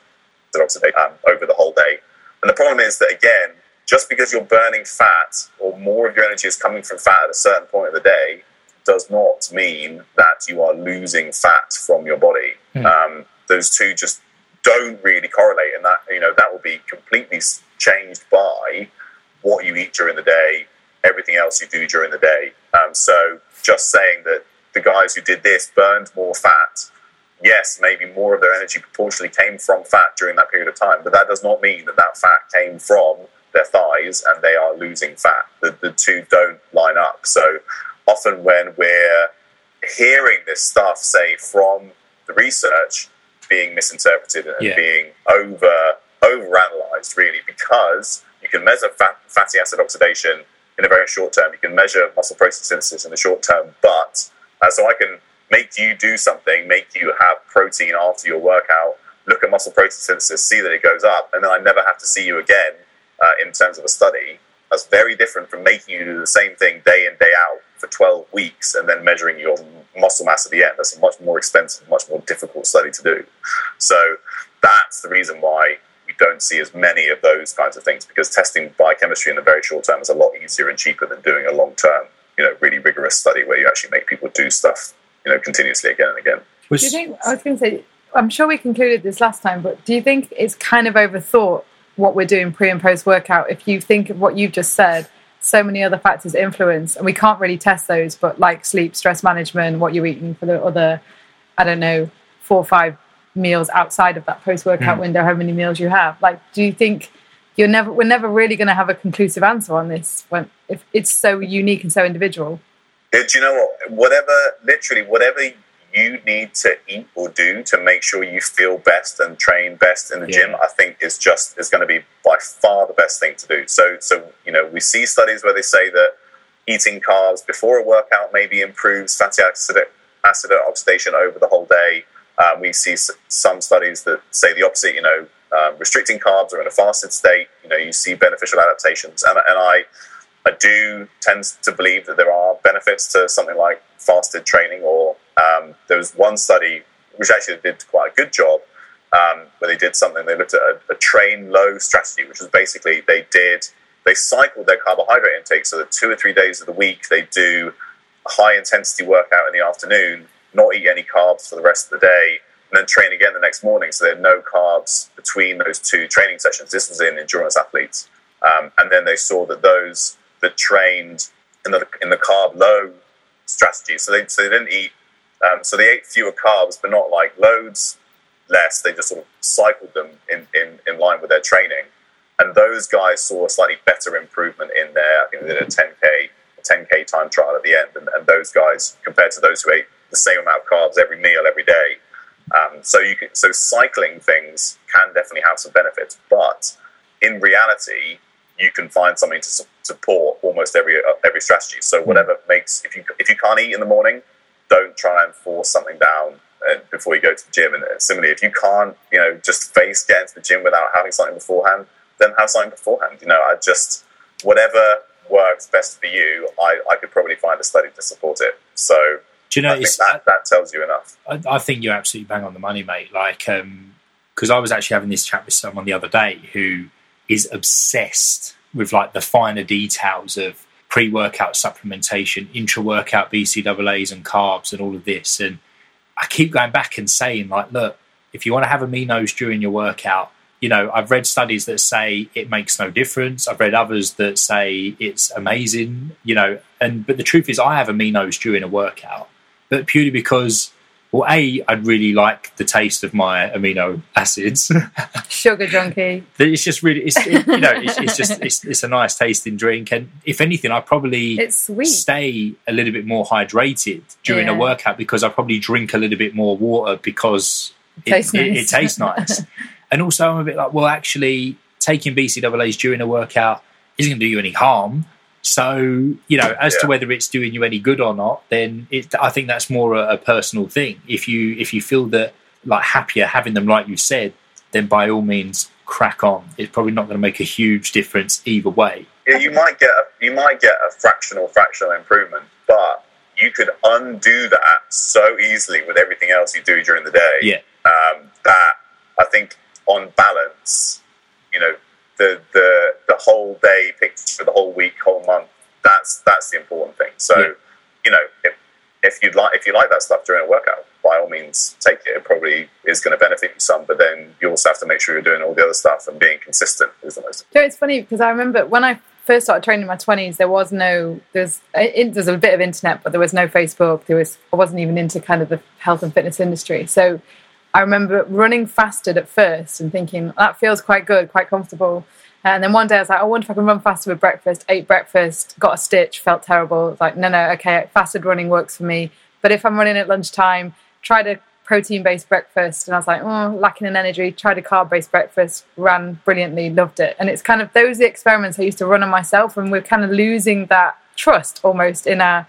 Speaker 2: oxidation um, over the whole day. And the problem is that, again, just because you're burning fat or more of your energy is coming from fat at a certain point of the day does not mean that you are losing fat from your body. Um, those two just don't really correlate, and that you know that will be completely changed by what you eat during the day, everything else you do during the day. Um, so just saying that the guys who did this burned more fat, yes, maybe more of their energy proportionally came from fat during that period of time, but that does not mean that that fat came from their thighs and they are losing fat. The, the two don't line up. So often when we're hearing this stuff, say from the research, being misinterpreted and
Speaker 1: Yeah.
Speaker 2: being over overanalyzed, really, because you can measure fat, fatty acid oxidation in a very short term. You can measure muscle protein synthesis in the short term, but uh, so I can make you do something, make you have protein after your workout, look at muscle protein synthesis, see that it goes up, and then I never have to see you again uh, in terms of a study. That's very different from making you do the same thing day in, day out for 12 weeks and then measuring your muscle mass at the end. That's a much more expensive, much more difficult study to do. So that's the reason why we don't see as many of those kinds of things because testing biochemistry in the very short term is a lot easier and cheaper than doing a long term, you know, really rigorous study where you actually make people do stuff, you know, continuously again and again.
Speaker 1: Was,
Speaker 3: Do you think? I was going to say. I'm sure we concluded this last time, but do you think it's kind of overthought what we're doing pre and post workout? If you think of what you've just said, so many other factors influence, and we can't really test those. But like sleep, stress management, what you're eating for the other, I don't know, four or five meals outside of that post workout
Speaker 1: Mm.
Speaker 3: window, how many meals you have. Like, do you think you're never? We're never really going to have a conclusive answer on this when if it's so unique and so individual.
Speaker 2: Do you know what? Whatever, literally, whatever you need to eat or do to make sure you feel best and train best in the
Speaker 1: Yeah.
Speaker 2: gym, I think is just is going to be by far the best thing to do. So, so you know, we see studies where they say that eating carbs before a workout maybe improves fatty acid acid oxidation over the whole day. Uh, we see s- some studies that say the opposite. You know, um, restricting carbs or in a fasted state, you know, you see beneficial adaptations, and, and I, I do tend to believe that there are benefits to something like fasted training. Or um, there was one study which actually did quite a good job um, where they did something. They looked at a, a train low strategy, which was basically they did they cycled their carbohydrate intake so that two or three days of the week they do a high intensity workout in the afternoon, not eat any carbs for the rest of the day, and then train again the next morning. So there are no carbs between those two training sessions. This was in endurance athletes, um, and then they saw that those that trained in the in the carb low strategy, so they so they didn't eat. Um, so they ate fewer carbs, but not like loads less. They just sort of cycled them in, in, in line with their training. And those guys saw a slightly better improvement in their, I think they did a 10K, 10K time trial at the end. And, and those guys, compared to those who ate the same amount of carbs every meal, every day. Um, so you can, so cycling things can definitely have some benefits, but in reality, you can find something to su- support almost every uh, every strategy. So whatever makes if you if you can't eat in the morning, don't try and force something down uh, before you go to the gym. And uh, similarly, if you can't, you know, just face get into the gym without having something beforehand, then have something beforehand. You know, I just whatever works best for you, I, I could probably find a study to support it. So
Speaker 1: Do you know,
Speaker 2: I think that, that tells you enough.
Speaker 1: I, I think you're absolutely bang on the money, mate. Like, because I was actually having this chat with someone the other day who is obsessed with like the finer details of pre-workout supplementation, intra-workout BCAAs and carbs and all of this. And I keep going back and saying, like, look, if you want to have aminos during your workout, you know, I've read studies that say it makes no difference. I've read others that say it's amazing, you know, and but the truth is I have aminos during a workout, but purely because well, A, I'd really like the taste of my amino acids.
Speaker 3: Sugar junkie.
Speaker 1: it's just really, it's, it, you know, it's, it's just, it's, it's a nice tasting drink. And if anything, I probably stay a little bit more hydrated during a workout because I probably drink a little bit more water because it,
Speaker 3: Tastes
Speaker 1: it, it
Speaker 3: nice.
Speaker 1: tastes nice. and also, I'm a bit like, well, actually, taking BCAAs during a workout isn't going to do you any harm. So, you know, as to whether it's doing you any good or not, then it, I think that's more a, a personal thing. If you if you feel that like happier having them, like you said, then by all means crack on. It's probably not going to make a huge difference either way.
Speaker 2: Yeah, you might get a, you might get a fractional fractional improvement, but you could undo that so easily with everything else you do during the day.
Speaker 1: Yeah.
Speaker 2: Um, that I think on balance, you know, the the the whole day picture, the whole week, whole month. That's that's the important thing. So,
Speaker 1: Yeah.
Speaker 2: you know, if if you like if you like that stuff during a workout, by all means take it. It probably is going to benefit you some, but then you also have to make sure you're doing all the other stuff and being consistent is the most.
Speaker 3: So it's funny because I remember when I first started training in my twenties, there was no there's there's a bit of internet, but there was no Facebook. There was I wasn't even into kind of the health and fitness industry. So I remember running fasted at first and thinking that feels quite good, quite comfortable. And then one day I was like, I wonder if I can run faster with breakfast. Ate breakfast, got a stitch, felt terrible. Like, no, no, okay, fasted running works for me. But if I'm running at lunchtime, tried a protein based breakfast and I was like, oh, lacking in energy, tried a carb based breakfast, ran brilliantly, loved it. And it's kind of those the experiments I used to run on myself, and we're kind of losing that trust almost in our,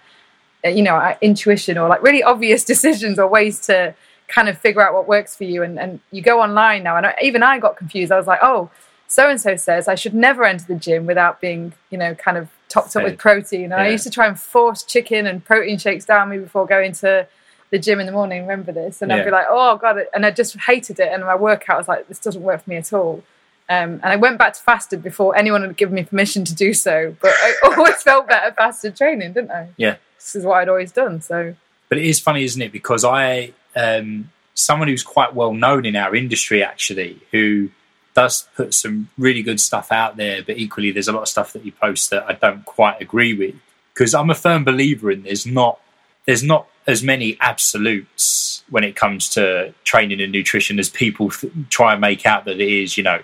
Speaker 3: you know, our intuition or like really obvious decisions or ways to kind of figure out what works for you. And, and you go online now, and I, even I got confused. I was like, oh, so and so says I should never enter the gym without being, you know, kind of topped up with protein. And I used to try and force chicken and protein shakes down me before going to the gym in the morning. Remember this? And I'd be like, oh god, and I just hated it. And my workout was like, this doesn't work for me at all. Um, and I went back to fasted before anyone had given me permission to do so. But I always felt better fasted training, didn't I?
Speaker 1: Yeah.
Speaker 3: This is what I'd always done. So
Speaker 1: But it is funny, isn't it? Because I, um, someone who's quite well known in our industry, actually, who does put some really good stuff out there, but equally there's a lot of stuff that he posts that I don't quite agree with. Because I'm a firm believer in there's not there's not as many absolutes when it comes to training and nutrition as people th- try and make out that it is. You know,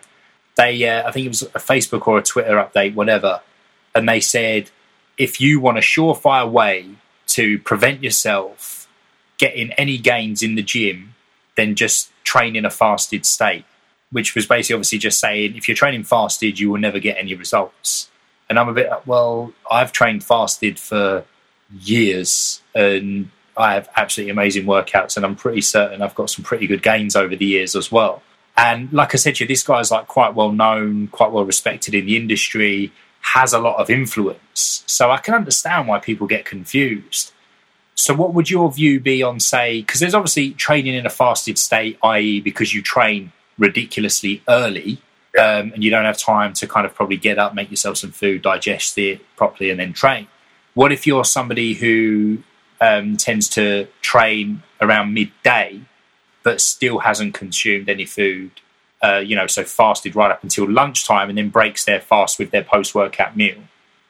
Speaker 1: they uh, I think it was a Facebook or a Twitter update, whatever, and they said if you want a surefire way to prevent yourself getting any gains in the gym, than just train in a fasted state. Which was basically obviously just saying if you're training fasted, you will never get any results. And I'm a bit like, well, I've trained fasted for years and I have absolutely amazing workouts, and I'm pretty certain I've got some pretty good gains over the years as well. And like I said to you, this guy's like quite well known, quite well respected in the industry, has a lot of influence. So I can understand why people get confused. So, what would your view be on, say, because there's obviously training in a fasted state, i.e., because you train ridiculously early um, and you don't have time to kind of probably get up, make yourself some food, digest it properly, and then train. What if you're somebody who um, tends to train around midday but still hasn't consumed any food? Uh, you know, so fasted right up until lunchtime and then breaks their fast with their post workout meal.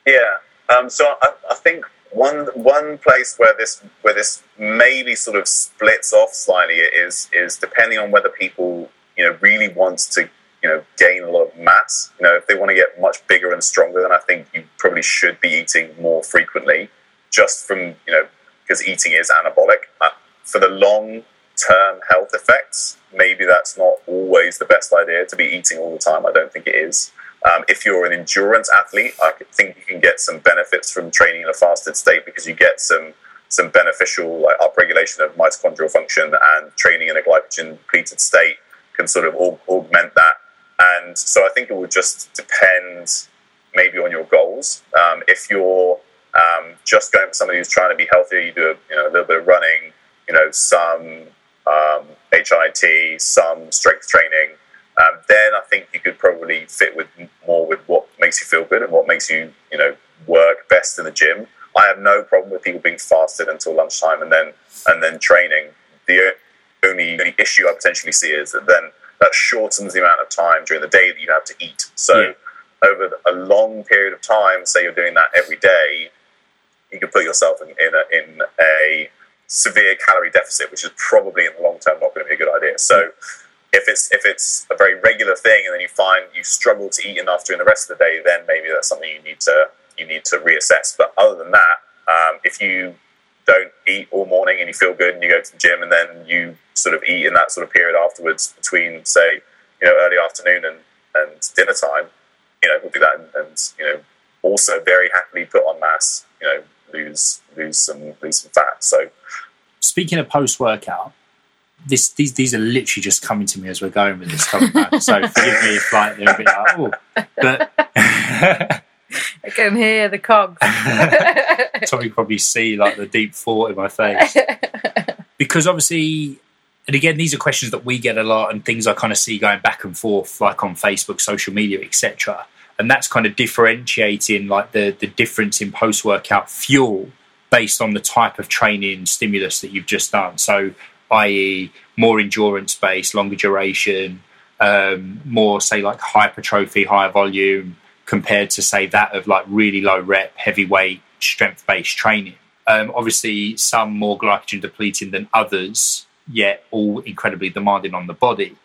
Speaker 2: Yeah. Um, so I, I, think one one place where this where this maybe sort of splits off slightly is is depending on whether people you know really want to you know gain a lot of mass. You know, if they want to get much bigger and stronger, then I think you probably should be eating more frequently, just from you know because eating is anabolic. Uh, for the long term health effects, maybe that's not always the best idea to be eating all the time. I don't think it is. Um, if you're an endurance athlete, I think you can get some benefits from training in a fasted state because you get some some beneficial like upregulation of mitochondrial function and training in a glycogen depleted state can sort of augment that. And so I think it would just depend maybe on your goals. Um, if you're um, just going for somebody who's trying to be healthier, you do a, you know, a little bit of running, you know, some um, HIIT, some strength training, um, then I think you could probably fit with more with what makes you feel good and what makes you, you know, work best in the gym. I have no problem with people being fasted until lunchtime and then and then training. The only, only issue I potentially see is that then that shortens the amount of time during the day that you have to eat. So yeah. over a long period of time, say you're doing that every day, you can put yourself in, in, a, in a severe calorie deficit, which is probably in the long term not going to be a good idea. So if it's if it's a very regular thing, and then you find you struggle to eat enough during the rest of the day, then maybe that's something you need to you need to reassess. But other than that, um, if you don't eat all morning and you feel good and you go to the gym and then you sort of eat in that sort of period afterwards between say you know early afternoon and, and dinner time you know we'll do that and, and you know also very happily put on mass you know lose lose some lose some fat so
Speaker 1: speaking of post workout this these these are literally just coming to me as we're going with this coming so forgive me if like they're a bit like oh but
Speaker 3: I can hear the cogs.
Speaker 1: Tommy probably see like the deep thought in my face. Because obviously, and again, these are questions that we get a lot and things I kind of see going back and forth, like on Facebook, social media, etc. And that's kind of differentiating like the the difference in post workout fuel based on the type of training stimulus that you've just done. So, i.e., more endurance based, longer duration, um, more say like hypertrophy, higher volume, compared to say that of like really low rep, heavyweight, strength based training. Um, obviously, some more glycogen depleting than others, yet all incredibly demanding on the body.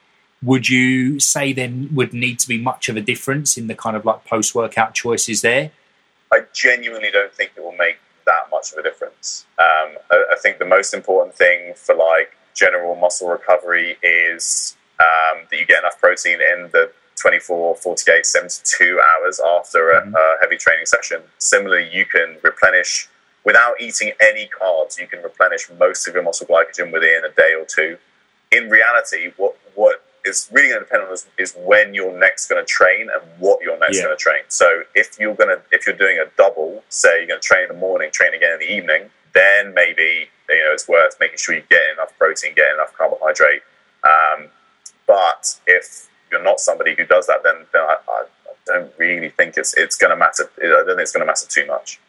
Speaker 1: Would you say then would need to be much of a difference in the kind of like post workout choices there?
Speaker 2: I genuinely don't think it will make that much of a difference. Um, I, I, think the most important thing for like general muscle recovery is um, that you get enough protein in the 24, 48, 72 hours after a, mm-hmm. a heavy training session. Similarly, you can replenish without eating any carbs. You can replenish most of your muscle glycogen within a day or two. In reality, what what is really going to depend on is, is when you're next going to train and what you're next yeah. going to train. So if you're going to if you're doing a double, say you're going to train in the morning, train again in the evening, then maybe you know it's worth making sure you get enough protein, get enough carbohydrate. Um, but if you're not somebody who does that, then, then I, I, I don't really think it's it's going to matter. I don't think it's going to matter too much.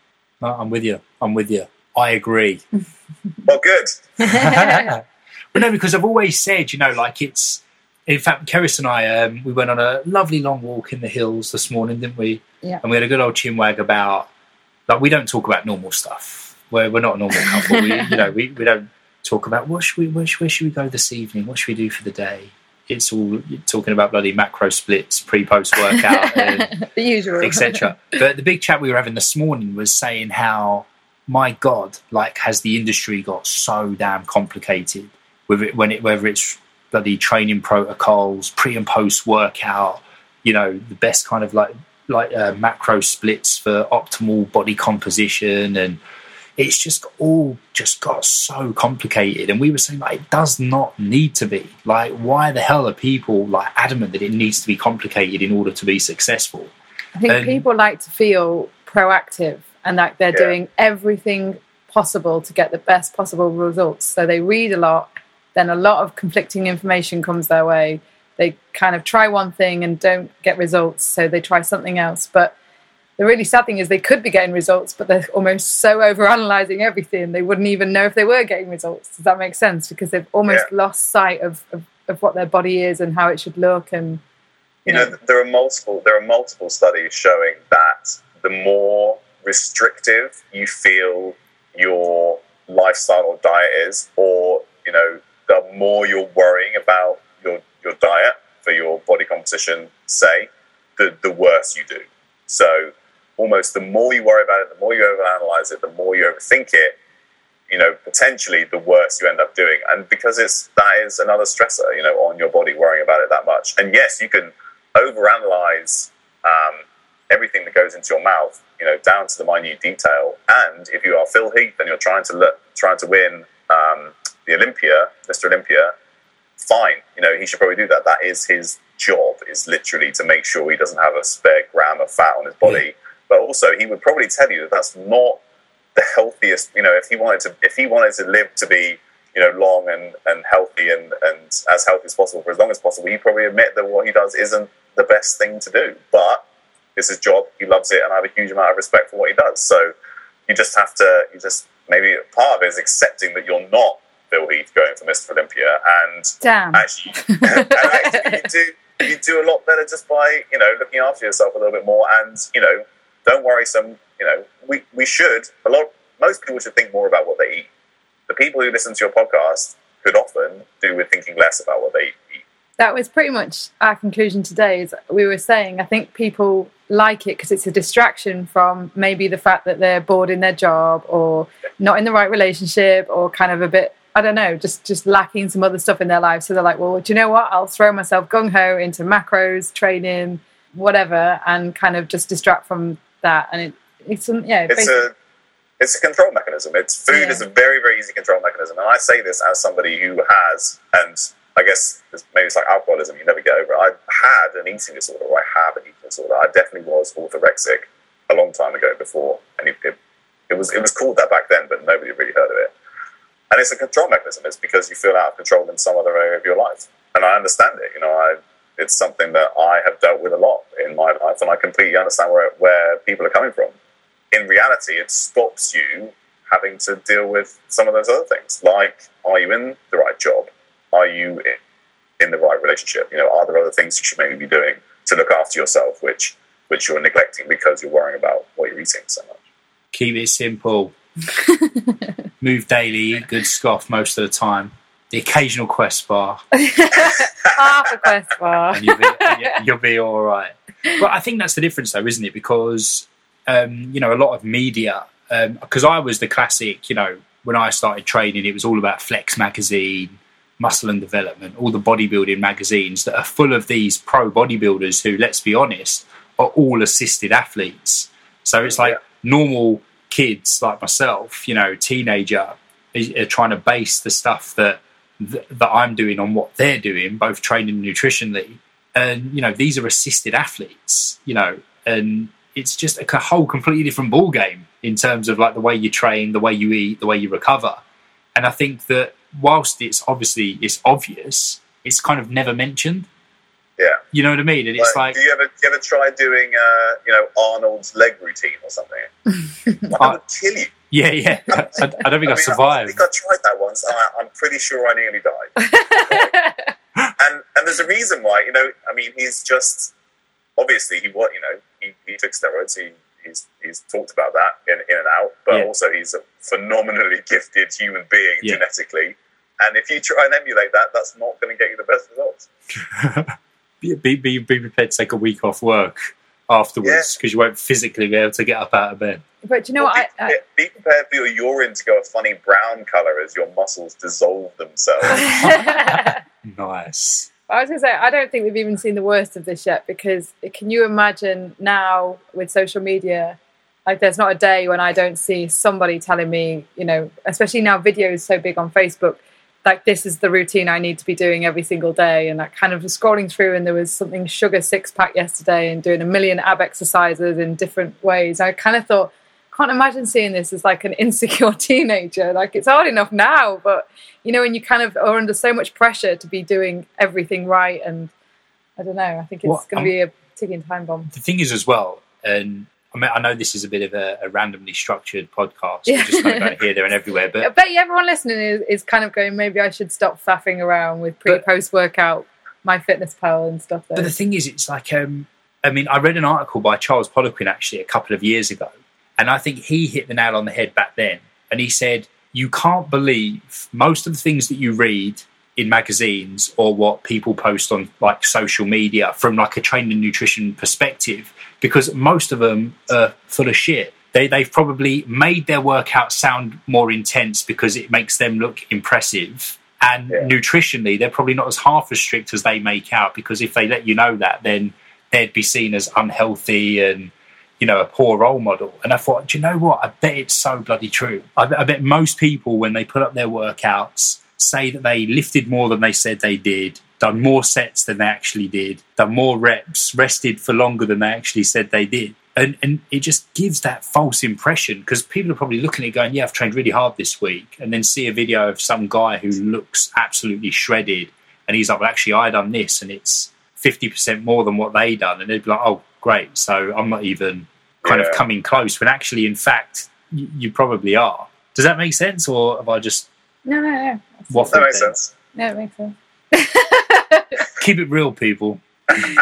Speaker 1: No, I'm with you. I'm with you. I agree.
Speaker 2: well, good.
Speaker 1: but no, because I've always said, you know, like it's. In fact, Keris and I, um, we went on a lovely long walk in the hills this morning, didn't we?
Speaker 3: Yeah.
Speaker 1: And we had a good old chinwag about, like, we don't talk about normal stuff. We're, we're not a normal couple. we, you know, we, we don't talk about what should we, where should, where should we go this evening? What should we do for the day? it's all talking about bloody macro splits, pre post workout,
Speaker 3: the usual,
Speaker 1: etc. But the big chat we were having this morning was saying how, my God, like has the industry got so damn complicated with it when it whether it's bloody training protocols, pre and post workout, you know, the best kind of like like uh, macro splits for optimal body composition and it's just all just got so complicated. And we were saying like it does not need to be. Like, why the hell are people like adamant that it needs to be complicated in order to be successful?
Speaker 3: I think
Speaker 1: And-
Speaker 3: people like to feel proactive and that they're
Speaker 2: Yeah.
Speaker 3: doing everything possible to get the best possible results. So they read a lot, then a lot of conflicting information comes their way. They kind of try one thing and don't get results, so they try something else. But the really sad thing is they could be getting results, but they're almost so overanalyzing everything they wouldn't even know if they were getting results. Does that make sense? Because they've almost
Speaker 2: Yeah.
Speaker 3: lost sight of, of, of what their body is and how it should look and
Speaker 2: you know there are multiple there are multiple studies showing that the more restrictive you feel your lifestyle or diet is or you know the more you're worrying about your your diet for your body composition say the the worse you do so almost the more you worry about it the more you overanalyze it the more you overthink it you know potentially the worse you end up doing and because it's that is another stressor you know on your body worrying about it that much and yes you can overanalyze um, everything that goes into your mouth, you know, down to the minute detail. And if you are Phil Heath and you're trying to look, trying to win um, the Olympia, Mr. Olympia, fine. You know, he should probably do that. That is his job. Is literally to make sure he doesn't have a spare gram of fat on his body. But also, he would probably tell you that that's not the healthiest. You know, if he wanted to, if he wanted to live to be you know, long and, and healthy and, and as healthy as possible for as long as possible, he'd probably admit that what he does isn't the best thing to do. But it's his job, he loves it, and I have a huge amount of respect for what he does. So you just have to, you just, maybe part of it is accepting that you're not Phil Heath going for Mr. Olympia, and
Speaker 3: damn.
Speaker 2: actually, and actually you, do, you do a lot better just by, you know, looking after yourself a little bit more and, you know, don't worry some, you know, we, we should, a lot, most people should think more about what they eat. The people who listen to your podcast could often do with thinking less about what they eat.
Speaker 3: that was pretty much our conclusion today is we were saying i think people like it because it's a distraction from maybe the fact that they're bored in their job or not in the right relationship or kind of a bit i don't know just just lacking some other stuff in their life so they're like well do you know what? I'll throw myself gung-ho into macros training whatever and kind of just distract from that and it, it's um, yeah
Speaker 2: It's a it's a control mechanism. It's food
Speaker 3: Yeah.
Speaker 2: is a very very easy control mechanism, and I say this as somebody who has, and I guess maybe it's like alcoholism. You never get over it. I had an eating disorder, or I have an eating disorder. I definitely was orthorexic a long time ago before, and it, it, it was it was called that back then, but nobody really heard of it. And it's a control mechanism. It's because you feel out of control in some other area of your life, and I understand it. You know, I it's something that I have dealt with a lot in my life, and I completely understand where where people are coming from in reality, it stops you having to deal with some of those other things. Like, are you in the right job? Are you in, in the right relationship? You know, are there other things you should maybe be doing to look after yourself, which which you're neglecting because you're worrying about what you're eating so much?
Speaker 1: Keep it simple. Move daily, good scoff most of the time. The occasional Quest bar,
Speaker 3: half a Quest bar
Speaker 1: and you'll be, and you- you'll be all right. But I think that's the difference, though, isn't it? Because um, you know, a lot of media. Because I was the classic, you know, when I started training, it was all about Flex magazine, Muscular Development, all the bodybuilding magazines that are full of these pro bodybuilders who, let's be honest, are all assisted athletes. So it's like
Speaker 2: Yeah.
Speaker 1: normal kids like myself, you know, teenager, are trying to base the stuff that th- that I'm doing on what they're doing, both training and nutritionally. And you know, these are assisted athletes, you know, and it's just a whole completely different ball game in terms of like the way you train, the way you eat, the way you recover. And I think that whilst it's obviously it's obvious, it's kind of never mentioned.
Speaker 2: Yeah.
Speaker 1: You know what I mean? And it's like
Speaker 2: do you ever do you ever try doing uh, you know Arnold's leg routine or something? Like, that would kill you.
Speaker 1: Yeah, yeah. I, I don't think I,
Speaker 2: mean, I
Speaker 1: survived.
Speaker 2: think I tried that once. And I, I'm pretty sure I nearly died. and and there's a reason why. You know, I mean, he's just obviously he what you know he, he took steroids. He he's he's talked about that in in and out, but
Speaker 1: Yeah.
Speaker 2: also he's a phenomenally gifted human being
Speaker 1: Yeah.
Speaker 2: genetically. And if you try and emulate that, that's not going to get you the best results.
Speaker 1: be, be, be be prepared to take a week off work afterwards because you won't physically be able to get up out of bed.
Speaker 3: But you know what
Speaker 2: be,
Speaker 3: I, I,
Speaker 2: be prepared for your urine to go a funny brown color as your muscles dissolve themselves.
Speaker 1: Nice.
Speaker 3: I was going to say, I don't think we've even seen the worst of this yet because can you imagine now with social media Like there's not a day when I don't see somebody telling me, you know, especially now video is so big on Facebook, like this is the routine I need to be doing every single day. And that kind of scrolling through and there was something sugar six pack yesterday and doing a million ab exercises in different ways. I kind of thought, can't imagine seeing this as like an insecure teenager. Like it's hard enough now, but you know, when you kind of are under so much pressure to be doing everything right, and I don't know, I think it's
Speaker 1: Well,
Speaker 3: going to be a ticking time bomb.
Speaker 1: The thing is, as well, and I mean, I know this is a bit of a, a randomly structured podcast.
Speaker 3: Yeah.
Speaker 1: Just kind of here, there, and everywhere. But I
Speaker 3: bet you everyone listening is, is kind of going, maybe I should stop faffing around with pre post workout, my fitness pal and stuff.
Speaker 1: But the thing is, it's like, um, I mean, I read an article by Charles Poliquin actually a couple of years ago, and I think he hit the nail on the head back then. And he said, You can't believe most of the things that you read in magazines or what people post on like social media from like a training and nutrition perspective, because most of them are full of shit. They, they've probably made their workout sound more intense because it makes them look impressive. And
Speaker 2: Yeah.
Speaker 1: nutritionally, they're probably not as half as strict as they make out because if they let you know that, then they'd be seen as unhealthy and you know a poor role model. And I thought, do you know what? I bet it's so bloody true. I, I bet most people, when they put up their workouts, say that they lifted more than they said they did, done more sets than they actually did, done more reps, rested for longer than they actually said they did. And, and it just gives that false impression because people are probably looking at it going, Yeah, I've trained really hard this week, and then see a video of some guy who looks absolutely shredded, and he's like, Well, actually, I done this, and it's 50% more than what they done. And they'd be like, Oh, great. So I'm not even kind of coming close when actually, in fact, you, you probably are. Does that make sense, or have I just
Speaker 3: no, no, no.
Speaker 1: waffled?
Speaker 2: That makes
Speaker 1: there?
Speaker 2: sense.
Speaker 3: No, it makes sense.
Speaker 1: keep it real, people.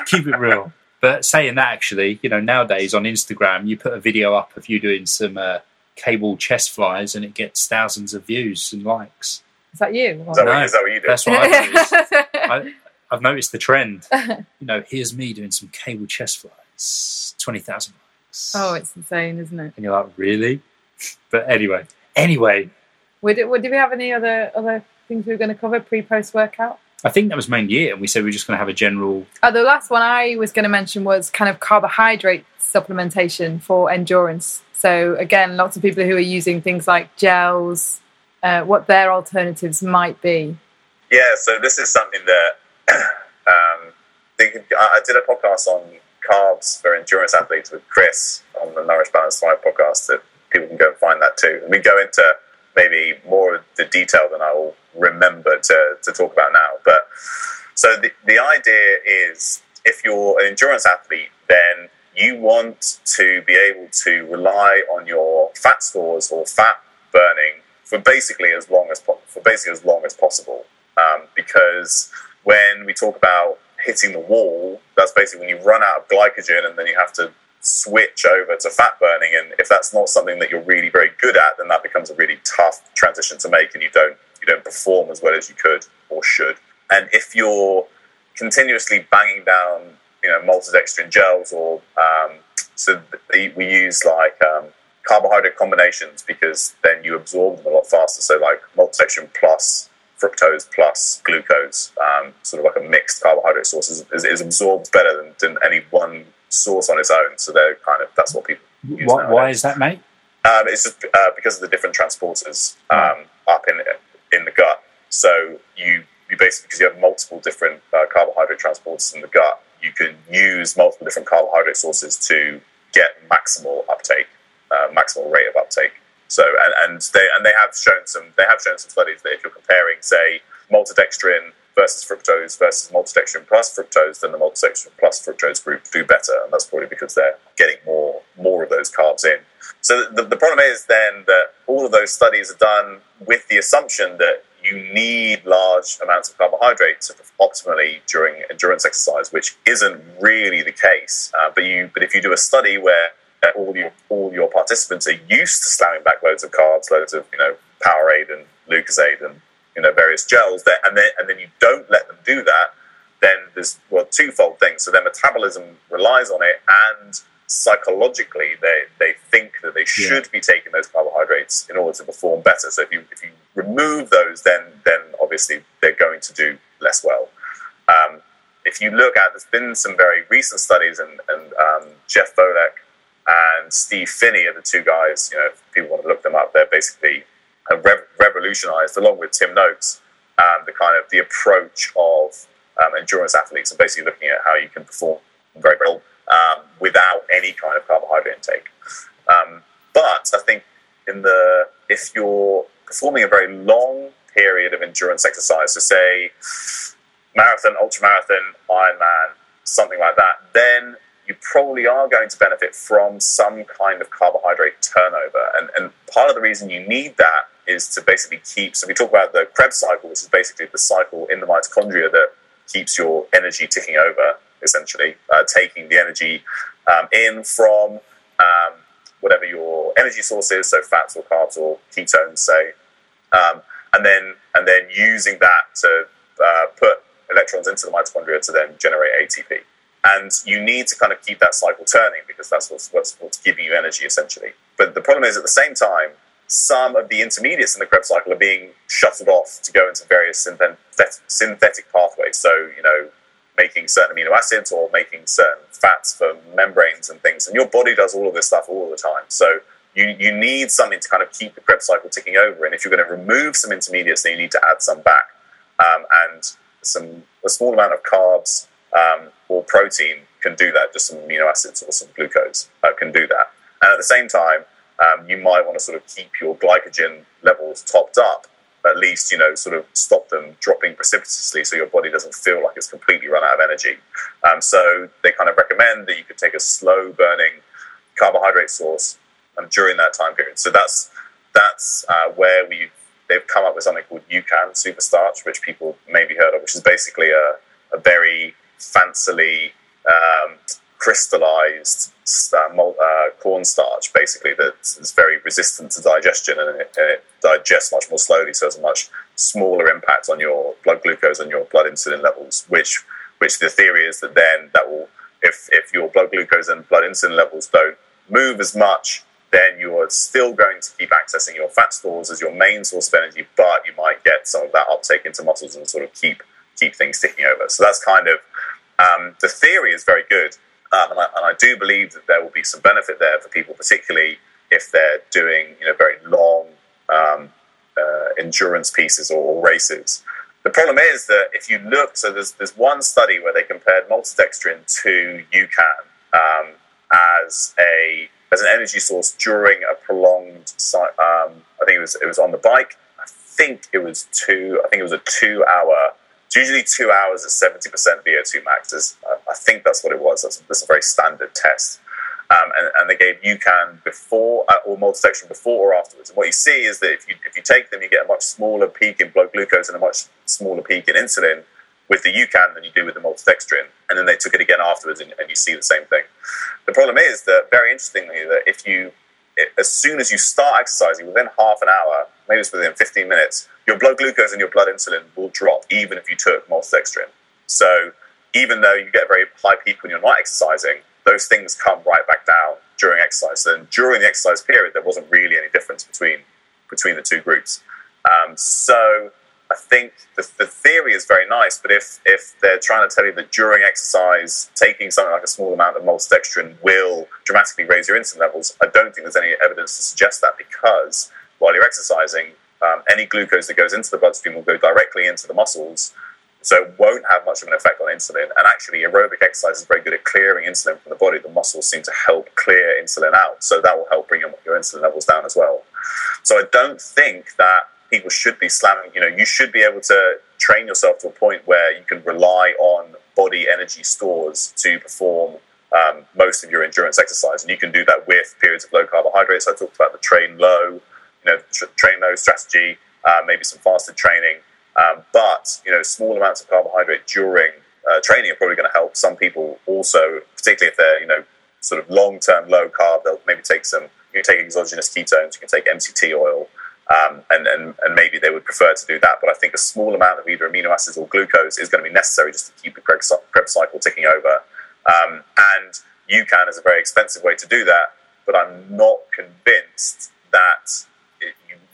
Speaker 1: keep it real. But saying that, actually, you know, nowadays on Instagram, you put a video up of you doing some uh, cable chest flies, and it gets thousands of views and likes.
Speaker 3: Is that you?
Speaker 2: Is that,
Speaker 1: No,
Speaker 2: what, is that what you do?
Speaker 1: That's what I've noticed. I, I've noticed the trend. You know, here's me doing some cable chest flies, twenty thousand likes.
Speaker 3: oh, it's insane, isn't it?
Speaker 1: and you're like, really? But anyway, anyway,
Speaker 3: Would, it, would, did we have any other other things we were going to cover pre post workout?
Speaker 1: I think that was mainly it. And we said we are just going to have a general.
Speaker 3: Oh, the last one I was going to mention was kind of carbohydrate supplementation for endurance. So again, lots of people who are using things like gels, uh, what their alternatives might be.
Speaker 2: Yeah, so this is something that um, they could, I I did a podcast on carbs for endurance athletes with Chris on the Nourish Balance Thrive podcast. That people can go and find that too. And we go into maybe more of the detail than I will remember to, to talk about now. But so the, the idea is if you're an endurance athlete, then you want to be able to rely on your fat stores or fat burning for basically as long as po- for basically as long as possible. Um, because when we talk about hitting the wall, that's basically when you run out of glycogen and then you have to switch over to fat burning. And if that's not something that you're really very good at, then that becomes a really tough transition to make, and you don't you don't perform as well as you could or should. And if you're continuously banging down, you know, maltodextrin gels or um, so they, we use like um, carbohydrate combinations because then you absorb them a lot faster. So like maltodextrin plus fructose plus glucose, um, sort of like a mixed carbohydrate source, is, is, is absorbed better than, than any one source on its own. So they're kind of that's what people
Speaker 1: Why, why is that, mate?
Speaker 2: Um, it's just uh, because of the different transporters um, up in in the gut. So you you basically because you have multiple different uh, carbohydrate transporters in the gut, you can use multiple different carbohydrate sources to get maximal uptake, uh, maximal rate of uptake. So and, and they and they have shown some they have shown some studies that if you're comparing say maltodextrin versus fructose versus maltodextrin plus fructose, then the maltodextrin plus fructose group do better, and that's probably because they're getting more more of those carbs in. So the, the problem is then that all of those studies are done with the assumption that you need large amounts of carbohydrates optimally during endurance exercise, which isn't really the case. Uh, but you, but if you do a study where all your all your participants are used to slamming back loads of carbs, loads of you know Powerade and Lucozade and you know various gels, that, and then and then you don't let them do that, then there's well twofold things. So their metabolism relies on it, and psychologically they, they think that they should be taking those carbohydrates in order to perform better. So if you if you remove those, then then obviously they're going to do less well. Um, if you look at, there's been some very recent studies, and, and um, Jeff Volek and Steve Phinney are the two guys. You know, if people want to look them up, they're basically rev- revolutionized, along with Tim Noakes, um, the kind of the approach of um, endurance athletes and basically looking at how you can perform very well um, without any kind of carbohydrate intake. Um, but I think in the if you're performing a very long period of endurance exercise, so say marathon, ultramarathon, Ironman, something like that, then you probably are going to benefit from some kind of carbohydrate turnover. Part of the reason you need that is to basically keep. So we talk about the Krebs cycle, which is basically the cycle in the mitochondria that keeps your energy ticking over, essentially, uh, taking the energy um, in from um, whatever your energy source is, so fats or carbs or ketones, say, um, and then and then using that to uh, put electrons into the mitochondria to then generate ATP. And you need to kind of keep that cycle turning because that's what's, what's, what's giving you energy essentially. Problem is at the same time, some of the intermediates in the Krebs cycle are being shuttled off to go into various synthetic pathways. So, you know, making certain amino acids or making certain fats for membranes and things. And your body does all of this stuff all the time. So you, you need something to kind of keep the Krebs cycle ticking over. And if you're going to remove some intermediates, then you need to add some back. Um, and some a small amount of carbs um, or protein can do that. Just some amino acids or some glucose uh, can do that. And at the same time, might want to sort of keep your glycogen levels topped up, at least, you know, sort of stop them dropping precipitously so your body doesn't feel like it's completely run out of energy. Um, so they kind of recommend that you could take a slow burning carbohydrate source um, during that time period. So that's that's uh, where we've they've come up with something called UCAN Superstarch, which people maybe heard of, which is basically a, a very fancily um, crystallized uh, uh, cornstarch, basically, that is very resistant to digestion and it, and it, digests much more slowly, so has a much smaller impact on your blood glucose and your blood insulin levels. Which, which the theory is that then that will, if if your blood glucose and blood insulin levels don't move as much, then you are still going to keep accessing your fat stores as your main source of energy, but you might get some of that uptake into muscles and sort of keep keep things ticking over. So that's kind of um, the theory is very good. And, I, and, I, do believe that there will be some benefit there for people, particularly if they're doing you know very long um, uh, endurance pieces or, or, races. The problem is that if you look, so there's there's one study where they compared maltodextrin to UCAN um, as a as an energy source during a prolonged. Um, I think it was it was on the bike. I think it was two. I think it was a two hour it's usually two hours at 70% VO2 max. Is, I think that's what it was. That's, that's a very standard test. Um, and, and, they gave UCAN before uh, or maltodextrin before or afterwards. And what you see is that if you, if you take them, you get a much smaller peak in blood glucose and a much smaller peak in insulin with the UCAN than you do with the maltodextrin. And then they took it again afterwards, and, and you see the same thing. The problem is that, very interestingly, that if you, as soon as you start exercising, within half an hour, maybe it's within 15 minutes, your blood glucose and your blood insulin will drop even if you took maltodextrin. So even though you get a very high peak when you're not exercising, those things come right back down during exercise. And during the exercise period, there wasn't really any difference between between the two groups. Um, so I think the, the, theory is very nice, but if if they're trying to tell you that during exercise, taking something like a small amount of maltodextrin will dramatically raise your insulin levels, I don't think there's any evidence to suggest that because while you're exercising, um, any glucose that goes into the bloodstream will go directly into the muscles, so it won't have much of an effect on insulin. And actually, aerobic exercise is very good at clearing insulin from the body. The muscles seem to help clear insulin out, so that will help bring your, your insulin levels down as well. So I don't think that people should be slamming. You know, you should be able to train yourself to a point where you can rely on body energy stores to perform um, most of your endurance exercise, and you can do that with periods of low carbohydrates. I talked about the train low you know, train low strategy, uh, maybe some fasted training. Um, but you know, small amounts of carbohydrate during uh, training are probably going to help. Some people also, particularly if they're you know sort of long term low carb, they'll maybe take some. You take exogenous ketones. You can take MCT oil. Um, and, and, and maybe they would prefer to do that. But I think a small amount of either amino acids or glucose is going to be necessary just to keep the Krebs, cycle ticking over. Um, and UCAN is a very expensive way to do that, but I'm not convinced that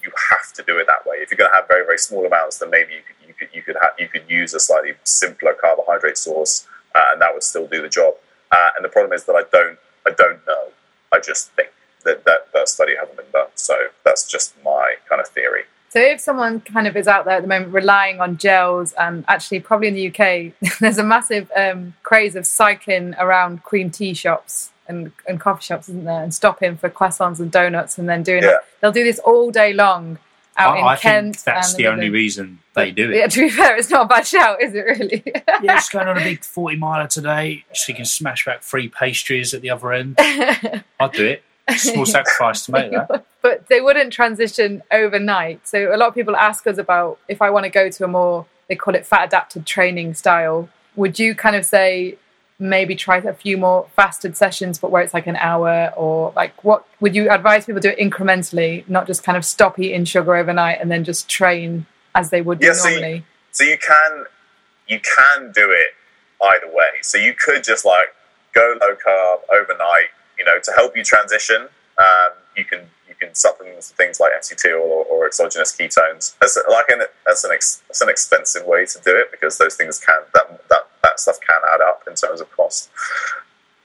Speaker 2: you have to do it that way. If you're going to have very very small amounts, then maybe you could you could you could, have, you could use a slightly simpler carbohydrate source, uh, and that would still do the job. Uh, and the problem is that I don't I don't know. I just think that, that that study hasn't been done. So that's just my kind of theory.
Speaker 3: So if someone kind of is out there at the moment relying on gels, and actually probably in the UK, there's a massive um, craze of cycling around cream tea shops and, and coffee shops, isn't there? And stopping for croissants and donuts, and then doing
Speaker 2: Yeah.
Speaker 3: it. They'll do this all day long out
Speaker 1: I,
Speaker 3: in
Speaker 1: I
Speaker 3: Kent.
Speaker 1: think that's
Speaker 3: and
Speaker 1: the only reason they do it.
Speaker 3: Yeah, to be fair, it's not a bad shout, is it really?
Speaker 1: yeah, just going on a big 40 miler today, so you can smash back three pastries at the other end. I'd do it. Small sacrifice to make that.
Speaker 3: but they wouldn't transition overnight. So a lot of people ask us about if I want to go to a more they call it fat adapted training style. Would you kind of say maybe try a few more fasted sessions, but where it's like an hour or like what would you advise people do it incrementally, not just kind of stop eating sugar overnight and then just train as they would do
Speaker 2: Yeah, so you-
Speaker 3: normally?
Speaker 2: So you can you can do it either way. So you could just like go low carb overnight, you know, to help you transition. Um, you can you can supplement with things like MCT or, or exogenous ketones. As like an as an ex, as an expensive way to do it because those things can that that that stuff can add up in terms of cost.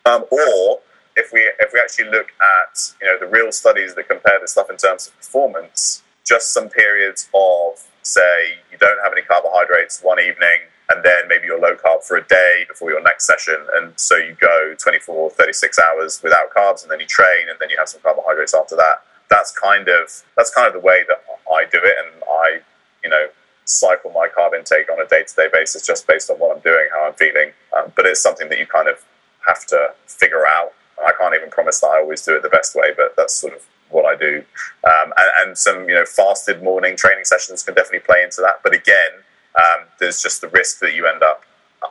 Speaker 2: Um, or if we if we actually look at you know the real studies that compare this stuff in terms of performance, just some periods of say you don't have any carbohydrates one evening and then maybe you're low carb for a day before your next session. And so you go 24 36 hours without carbs and then you train and then you have some carbohydrates after that. That's kind of that's kind of the way that i do it. And i you know cycle my carb intake on a day-to-day basis just based on what i'm doing how i'm feeling. Um, but it's something that you kind of have to figure out. I can't even promise that i always do it the best way but that's sort of what I do, um, and, and some you know fasted morning training sessions can definitely play into that. But again, um, there's just the risk that you end up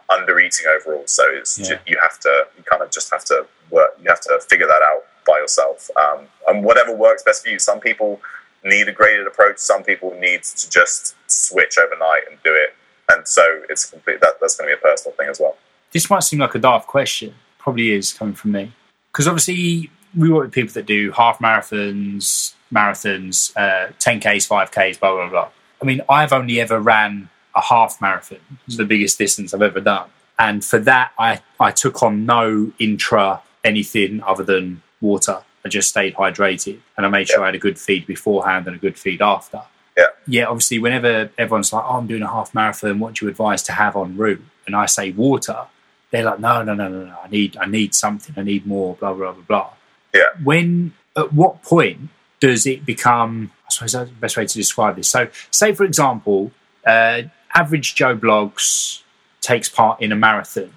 Speaker 2: under eating overall. So it's
Speaker 1: Yeah.
Speaker 2: you have to you kind of just have to work. You have to figure that out by yourself, um, and whatever works best for you. Some people need a graded approach. Some people need to just switch overnight and do it. And so it's complete. That, that's going to be a personal thing as well.
Speaker 1: This might seem like a daft question, probably is coming from me. Because obviously, we work with people that do half marathons, marathons, uh, 10Ks, 5Ks, blah, blah, blah. I mean, I've only ever ran a half marathon. It's the hmm. biggest distance I've ever done. And for that, I, I took on no intra anything other than water. I just stayed hydrated and I made sure I had a good feed beforehand and a good feed after.
Speaker 2: Yeah.
Speaker 1: Yeah, obviously, whenever everyone's like, oh, I'm doing a half marathon, what do you advise to have en route? And I say water, they're like, no, no, no, no, no, I need, I need something, I need more, blah, blah, blah, blah.
Speaker 2: Yeah.
Speaker 1: When, at what point does it become, I suppose that's the best way to describe this. So, say, for example, uh, average Joe Blogs takes part in a marathon.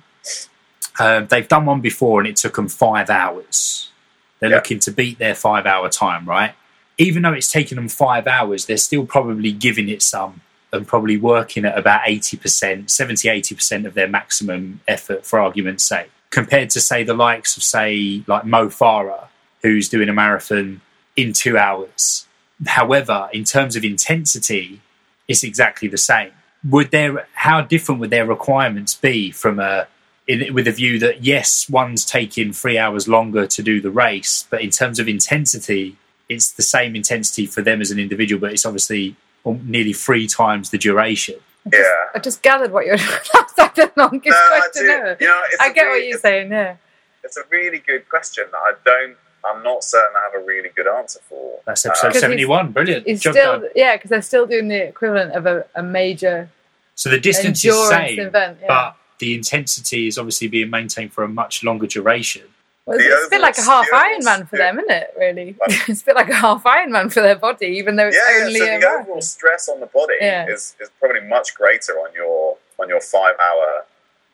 Speaker 1: Um, they've done one before and it took them five hours. They're
Speaker 2: Yeah.
Speaker 1: looking to beat their five hour time, right? Even though it's taken them five hours, they're still probably giving it some and probably working at about 80%, 70, 80% of their maximum effort, for argument's sake, compared to, say, the likes of, say, like Mo Farah, who's doing a marathon in two hours. However, in terms of intensity, it's exactly the same. Would there, how different would their requirements be from a, in, with a view that yes, one's taking three hours longer to do the race, but in terms of intensity, it's the same intensity for them as an individual, but it's obviously nearly three times the duration.
Speaker 2: Yeah.
Speaker 3: I just gathered what you're. That's like the longest
Speaker 2: No, I
Speaker 3: question
Speaker 2: do.
Speaker 3: ever.
Speaker 2: You know, it's
Speaker 3: I
Speaker 2: a
Speaker 3: get
Speaker 2: really-
Speaker 3: what you're saying. Yeah.
Speaker 2: It's a really good question. that I don't. I'm not certain I have a really good answer for.
Speaker 1: That's
Speaker 2: Uh,
Speaker 1: episode
Speaker 3: he's-
Speaker 1: 71. Brilliant.
Speaker 3: It's
Speaker 1: Job
Speaker 3: still
Speaker 1: done.
Speaker 3: yeah, because they're still doing the equivalent of a, a major
Speaker 1: So the distance is
Speaker 3: endurance
Speaker 1: same,
Speaker 3: event. Yeah.
Speaker 1: but the intensity is obviously being maintained for a much longer duration.
Speaker 3: Well, it's, it's a bit like a half
Speaker 2: overall-
Speaker 3: Ironman for
Speaker 2: yeah.
Speaker 3: them, isn't it? Really,
Speaker 2: Well-
Speaker 3: it's a bit like a half Ironman for their body, even though it's
Speaker 2: yeah,
Speaker 3: only
Speaker 2: so
Speaker 3: a
Speaker 2: the overall stress on the body
Speaker 3: Yeah.
Speaker 2: is, is probably much greater on your on your five hour,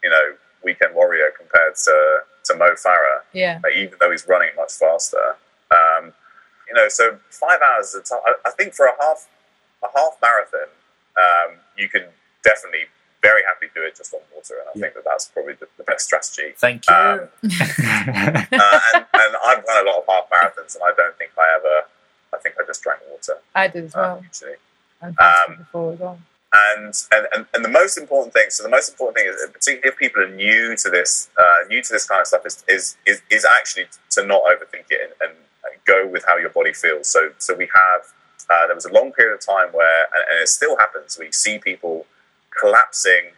Speaker 2: you know, weekend warrior compared to to Mo Farah,
Speaker 3: Yeah,
Speaker 2: like, even though he's running much faster. Um, you know, so five hours. a Is I think for a half a half marathon, um, you can definitely very happily do it just on water, and I
Speaker 1: Yeah.
Speaker 2: think that that's probably the, the best strategy.
Speaker 1: Thank you.
Speaker 2: Um, uh, and, and I've run a lot of half marathons, and I don't think I ever. I think I just drank water
Speaker 3: I did as
Speaker 2: uh,
Speaker 3: well.
Speaker 2: usually.
Speaker 3: And fasted
Speaker 2: um,
Speaker 3: before as well.
Speaker 2: And, and and and the most important thing. So the most important thing is, particularly if people are new to this, uh, new to this kind of stuff, is is is, is actually to not overthink it and, and, go with how your body feels. So so we have. Uh, there was a long period of time where, and, and it still happens. We see people collapsing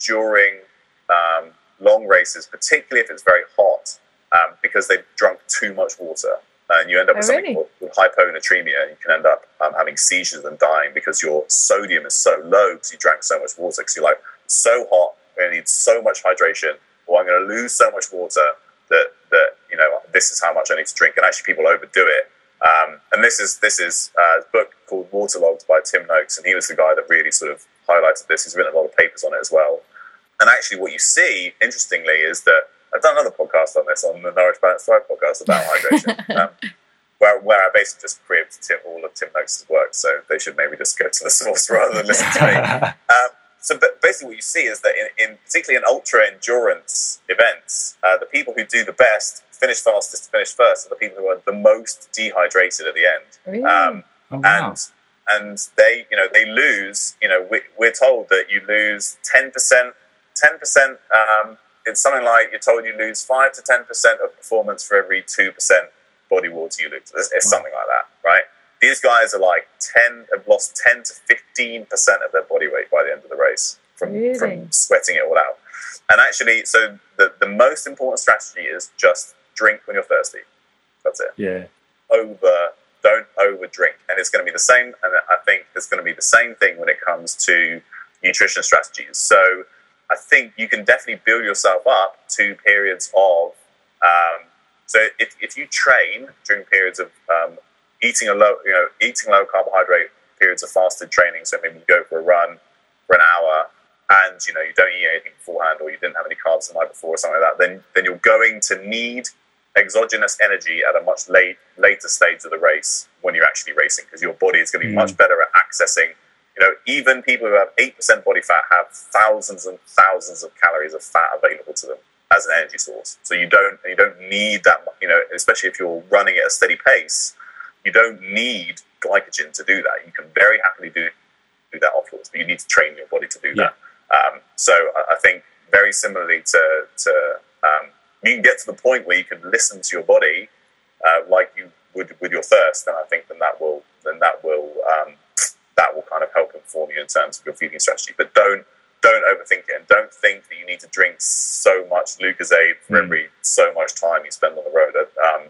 Speaker 2: during um, long races, particularly if it's very hot. um, because they've drunk too much water. And you end up with
Speaker 3: Oh,
Speaker 2: something
Speaker 3: really?
Speaker 2: called with hyponatremia. You can end up um, having seizures and dying because your sodium is so low because you drank so much water. Because you're like, so hot, I need so much hydration, or I'm going to lose so much water that, that you know, this is how much I need to drink. And actually, people overdo it. Um, and this is this is uh, a book called Waterlogged by Tim Noakes, and he was the guy that really sort of highlighted this. He's written a lot of papers on it as well. And actually, what you see, interestingly, is that I've done another podcast on this on the Nourish Balance Thrive podcast about hydration, um, where, where I basically just preempted Tim, all of Tim Noakes' work. So they should maybe just go to the source rather than listen to me. Um, so ba- basically, what you see is that in, in particularly in ultra endurance events, uh, the people who do the best, finish fastest, finish first, are the people who are the most dehydrated at the end.
Speaker 3: Really?
Speaker 2: Um,
Speaker 1: Oh, wow.
Speaker 2: and and they you know they lose you know we, we're told that you lose 10% 10% um, it's something like you're told you lose 5 to 10% of performance for every 2% body water you lose. It's, it's something like that right? These guys are like 10 have lost 10 to 15% of their body weight by the end of the race from,
Speaker 3: Really?
Speaker 2: from sweating it all out. And actually so the, the most important strategy is just drink when you're thirsty. That's it.
Speaker 1: Yeah.
Speaker 2: over don't over drink and it's going to be the same and i think it's going to be the same thing when it comes to nutrition strategies. So i think you can definitely build yourself up to periods of um, so if, if you train during periods of um, eating a low you know eating low carbohydrate periods of fasted training so maybe you go for a run for an hour and you know you don't eat anything beforehand or you didn't have any carbs the night before or something like that then then you're going to need exogenous energy at a much late, later stage of the race when you're actually racing because your body is going to be
Speaker 1: Mm.
Speaker 2: much better at accessing. You know, even people who have eight percent body fat have thousands and thousands of calories of fat available to them as an energy source. So you don't you don't need that. You know, especially if you're running at a steady pace, you don't need glycogen to do that. You can very happily do do that afterwards, but you need to train your body to do
Speaker 1: Yeah.
Speaker 2: that. Um, so I, I think very similarly to to um, you can get to the point where you can listen to your body uh, like you would with your thirst, then I think then that will then that will um, that will kind of help inform you in terms of your feeding strategy. But don't don't overthink it, and don't think that you need to drink so much Lucozade for
Speaker 1: Mm.
Speaker 2: every so much time you spend on the road. Um,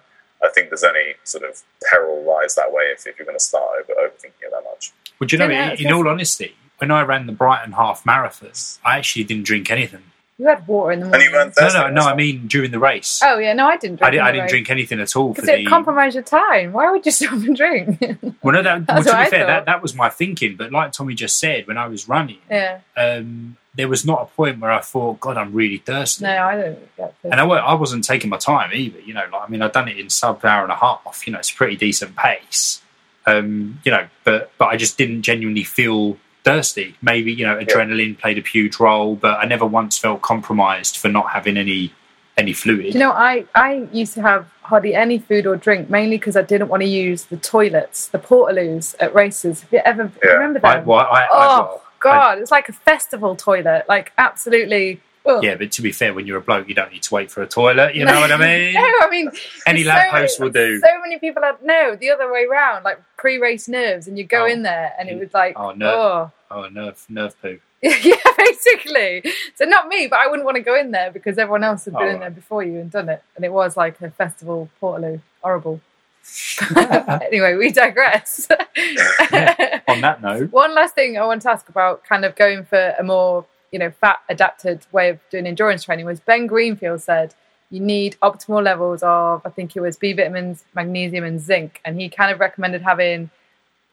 Speaker 2: I think there's any sort of peril lies that way if, if you're going to start over, overthinking it that much.
Speaker 1: Would you know,
Speaker 3: Yeah,
Speaker 1: in, in all honesty, when I ran the Brighton half marathon, I actually didn't drink anything.
Speaker 3: You had water in the
Speaker 2: And
Speaker 3: morning.
Speaker 2: you weren't
Speaker 1: No, no, no. I mean during the race.
Speaker 3: Oh yeah, no, I didn't. Drink
Speaker 1: I, di- I didn't
Speaker 3: race.
Speaker 1: drink anything at all for
Speaker 3: because it
Speaker 1: the.
Speaker 3: compromised your time. Why would you stop and drink?
Speaker 1: well, no, that, well, to be
Speaker 3: I
Speaker 1: fair,
Speaker 3: thought.
Speaker 1: that, that was my thinking. But like Tommy just said, when I was running,
Speaker 3: yeah,
Speaker 1: um, there was not a point where I thought, God, I'm really thirsty.
Speaker 3: no, I don't.
Speaker 1: And I, I wasn't taking my time either. You know, like I mean, I'd done it in sub hour and a half. You know, it's a pretty decent pace. Um, you know, but but I just didn't genuinely feel thirsty. Maybe you know, adrenaline played a huge role, but I never once felt compromised for not having any any fluid.
Speaker 3: Do you know, I, I used to have hardly any food or drink, mainly because I didn't want to use the toilets, the portaloos at races. Have you ever
Speaker 2: Yeah.
Speaker 3: remember
Speaker 1: I,
Speaker 3: them?
Speaker 1: well, I, I,
Speaker 3: oh
Speaker 1: well,
Speaker 3: God, it's like a festival toilet, like absolutely. Ugh.
Speaker 1: yeah, but to be fair, when you're a bloke, you don't need to wait for a toilet. You know what I mean?
Speaker 3: no, I mean
Speaker 1: Any lamppost
Speaker 3: so,
Speaker 1: will do.
Speaker 3: So many people had no the other way round, like pre-race nerves, and you go
Speaker 1: Oh.
Speaker 3: in there and it was like,
Speaker 1: Oh,
Speaker 3: oh,
Speaker 1: nerve. Oh, nerve, nerve poo.
Speaker 3: yeah, basically. So not me, but I wouldn't want to go in there because everyone else had been
Speaker 1: Oh,
Speaker 3: in there before you and done it, and it was like a festival portaloo, horrible. anyway, we digress.
Speaker 1: On that note,
Speaker 3: One last thing I want to ask about kind of going for a more, you know, fat adapted way of doing endurance training was Ben Greenfield said you need optimal levels of, I think it was B vitamins, magnesium, and zinc. And he kind of recommended having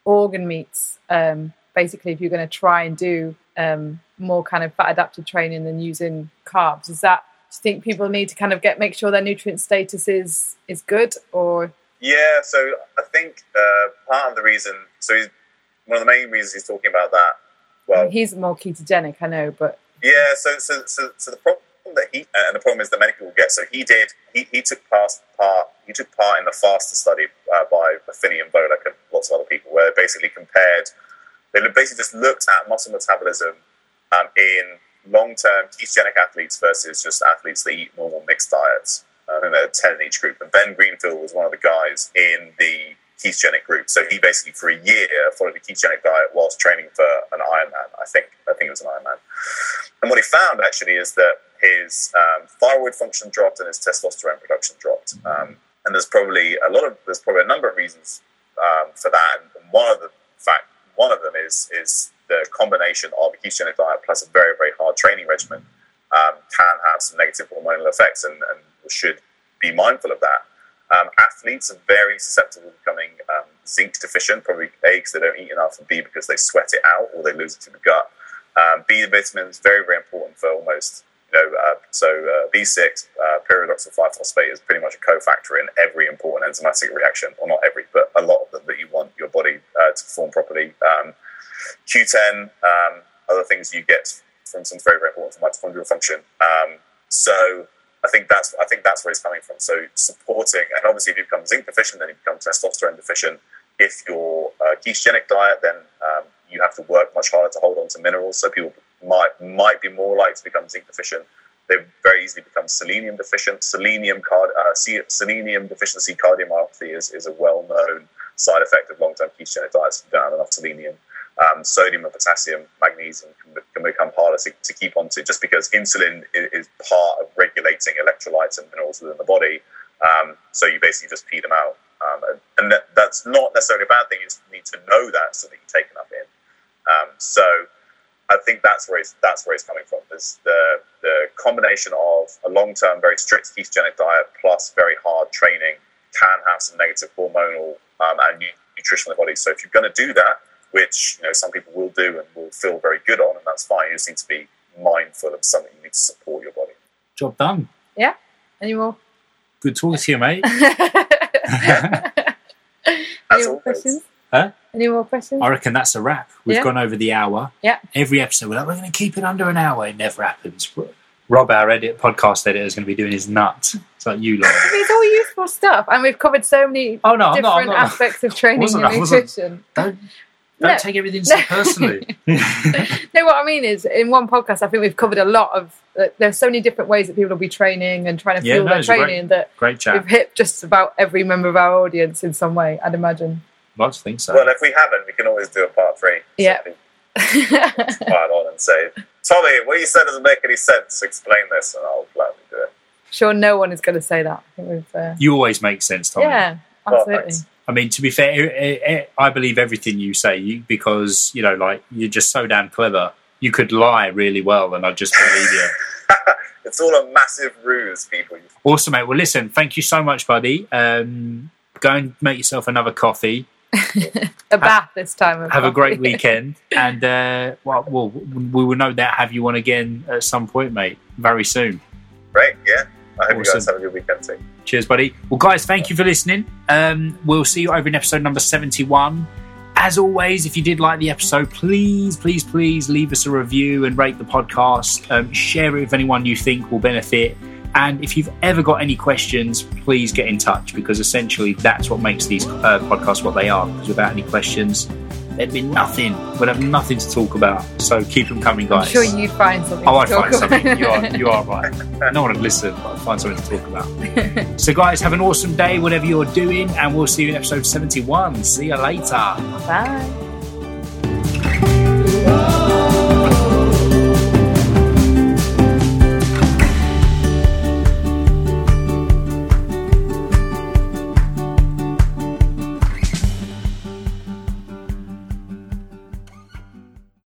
Speaker 3: organ meats, um, basically, if you're going to try and do um, more kind of fat adapted training than using carbs. Is that, do you think people need to kind of get, make sure their nutrient status is, is good or?
Speaker 2: Yeah, so I think uh, part of the reason, so one of the main reasons he's talking about that, well,
Speaker 3: he's more ketogenic, I know, but
Speaker 2: Yeah, so so so, so the problem that he and the problem is that many people get. So he did. He, he took part part. He took part in the faster study uh, by Phinney and Volek and lots of other people, where they basically compared. They basically just looked at muscle metabolism um, in long term ketogenic athletes versus just athletes that eat normal mixed diets. I think there are ten in each group, and Ben Greenfield was one of the guys in the ketogenic group. So he basically for a year followed a ketogenic diet whilst training for an Ironman. I think I think it was an Ironman. And what he found actually is that his um, thyroid function dropped and his testosterone production dropped. Um, and there's probably a lot of there's probably a number of reasons um, for that. And one of the fact one of them is is the combination of a ketogenic diet plus a very very hard training regimen um, can have some negative hormonal effects, and, and should be mindful of that. Um, athletes are very susceptible to becoming um, zinc deficient, probably A, because they don't eat enough, and B, because they sweat it out or they lose it to the gut. Um, B vitamins very, very important for almost, you know, uh, so uh, B6, uh, pyridoxal 5-phosphate is pretty much a cofactor in every important enzymatic reaction, or not every, but a lot of them that you want your body uh, to perform properly. Um, Q10, um, other things you get, from instance, very, very important for mitochondrial function. Um, so I think that's I think that's where it's coming from. So supporting, and obviously, if you become zinc deficient, then you become testosterone deficient. If you're a ketogenic diet, then um, you have to work much harder to hold on to minerals. So people might might be more likely to become zinc deficient. They very easily become selenium deficient. Selenium card, uh, selenium deficiency cardiomyopathy is, is a well known side effect of long term ketogenic diets. If you don't have enough selenium um, sodium and potassium, magnesium can, become harder to, to, keep onto just because insulin is, is, part of regulating electrolytes and minerals within the body. Um, so you basically just feed them out. Um, and, that, that's not necessarily a bad thing. You just need to know that so that you take enough in. Um, so I think that's where it's, that's where it's coming from. There's the, the combination of a long-term, very strict ketogenic diet plus very hard training can have some negative hormonal um, and nutritional in the body. So if you're going to do that, which you know some people will do and will feel very good on, and that's fine. You just need to be mindful of something you need to support your body.
Speaker 1: Job done.
Speaker 3: Yeah. Any more?
Speaker 1: Good talking to you, mate.
Speaker 3: Any more questions?
Speaker 1: Huh?
Speaker 3: Any more questions?
Speaker 1: I reckon that's a wrap. We've
Speaker 3: Yeah.
Speaker 1: gone over the hour.
Speaker 3: Yeah.
Speaker 1: Every episode, we're like, we're going to keep it under an hour. It never happens. Rob, our edit podcast editor, is going to be doing his nuts. It's like you lot.
Speaker 3: It's all useful stuff, and we've covered so many
Speaker 1: Oh no, I'm
Speaker 3: different
Speaker 1: not. I'm not.
Speaker 3: aspects of training and nutrition.
Speaker 1: Don't, don't
Speaker 3: No.
Speaker 1: take everything so personally.
Speaker 3: No, what I mean is, in one podcast, I think we've covered a lot of. Uh, there's so many different ways that people will be training and trying to
Speaker 1: Yeah,
Speaker 3: fuel
Speaker 1: no,
Speaker 3: their
Speaker 1: it's great.
Speaker 3: training that
Speaker 1: Great chat.
Speaker 3: we've hit just about every member of our audience in some way. I'd imagine.
Speaker 1: I'd think so.
Speaker 2: Well, if we haven't, we can always do a part three.
Speaker 3: Yeah.
Speaker 2: Somebody Pile on and say, Tommy, what you said doesn't make any sense. Explain this, and I'll gladly do it.
Speaker 3: sure, no one is going to say that. I think we've. Uh,
Speaker 1: you always make sense, Tommy.
Speaker 3: yeah, absolutely.
Speaker 2: thanks.
Speaker 1: I mean, to be fair, eh, eh, I believe everything you say because you know, like you're just so damn clever. You could lie really well, and I just believe you.
Speaker 2: It's all a massive ruse, people.
Speaker 1: Awesome, mate. Well, listen, thank you so much, buddy. Um, go and make yourself another coffee.
Speaker 3: a bath this time. of
Speaker 1: Have a great weekend, and uh, well, well, we will no doubt have you on again at some point, mate, very soon.
Speaker 2: Great, yeah. I hope you guys have a good weekend too.
Speaker 1: Cheers, buddy. Well, guys, thank you for listening. Um, we'll see you over in episode number 71. As always, if you did like the episode, please, please, please leave us a review and rate the podcast. Um, share it with anyone you think will benefit. And if you've ever got any questions, please get in touch because essentially that's what makes these uh, podcasts what they are. Because without any questions, there'd be nothing. We'd have nothing to talk about. So keep them coming, guys.
Speaker 3: I'm sure you'd find something.
Speaker 1: Oh, I'd find
Speaker 3: about. something.
Speaker 1: You are, you are right. No one would listen, but I'd find something to talk about. so, guys, have an awesome day, whatever you're doing, and we'll see you in episode 71. See you later.
Speaker 3: Bye.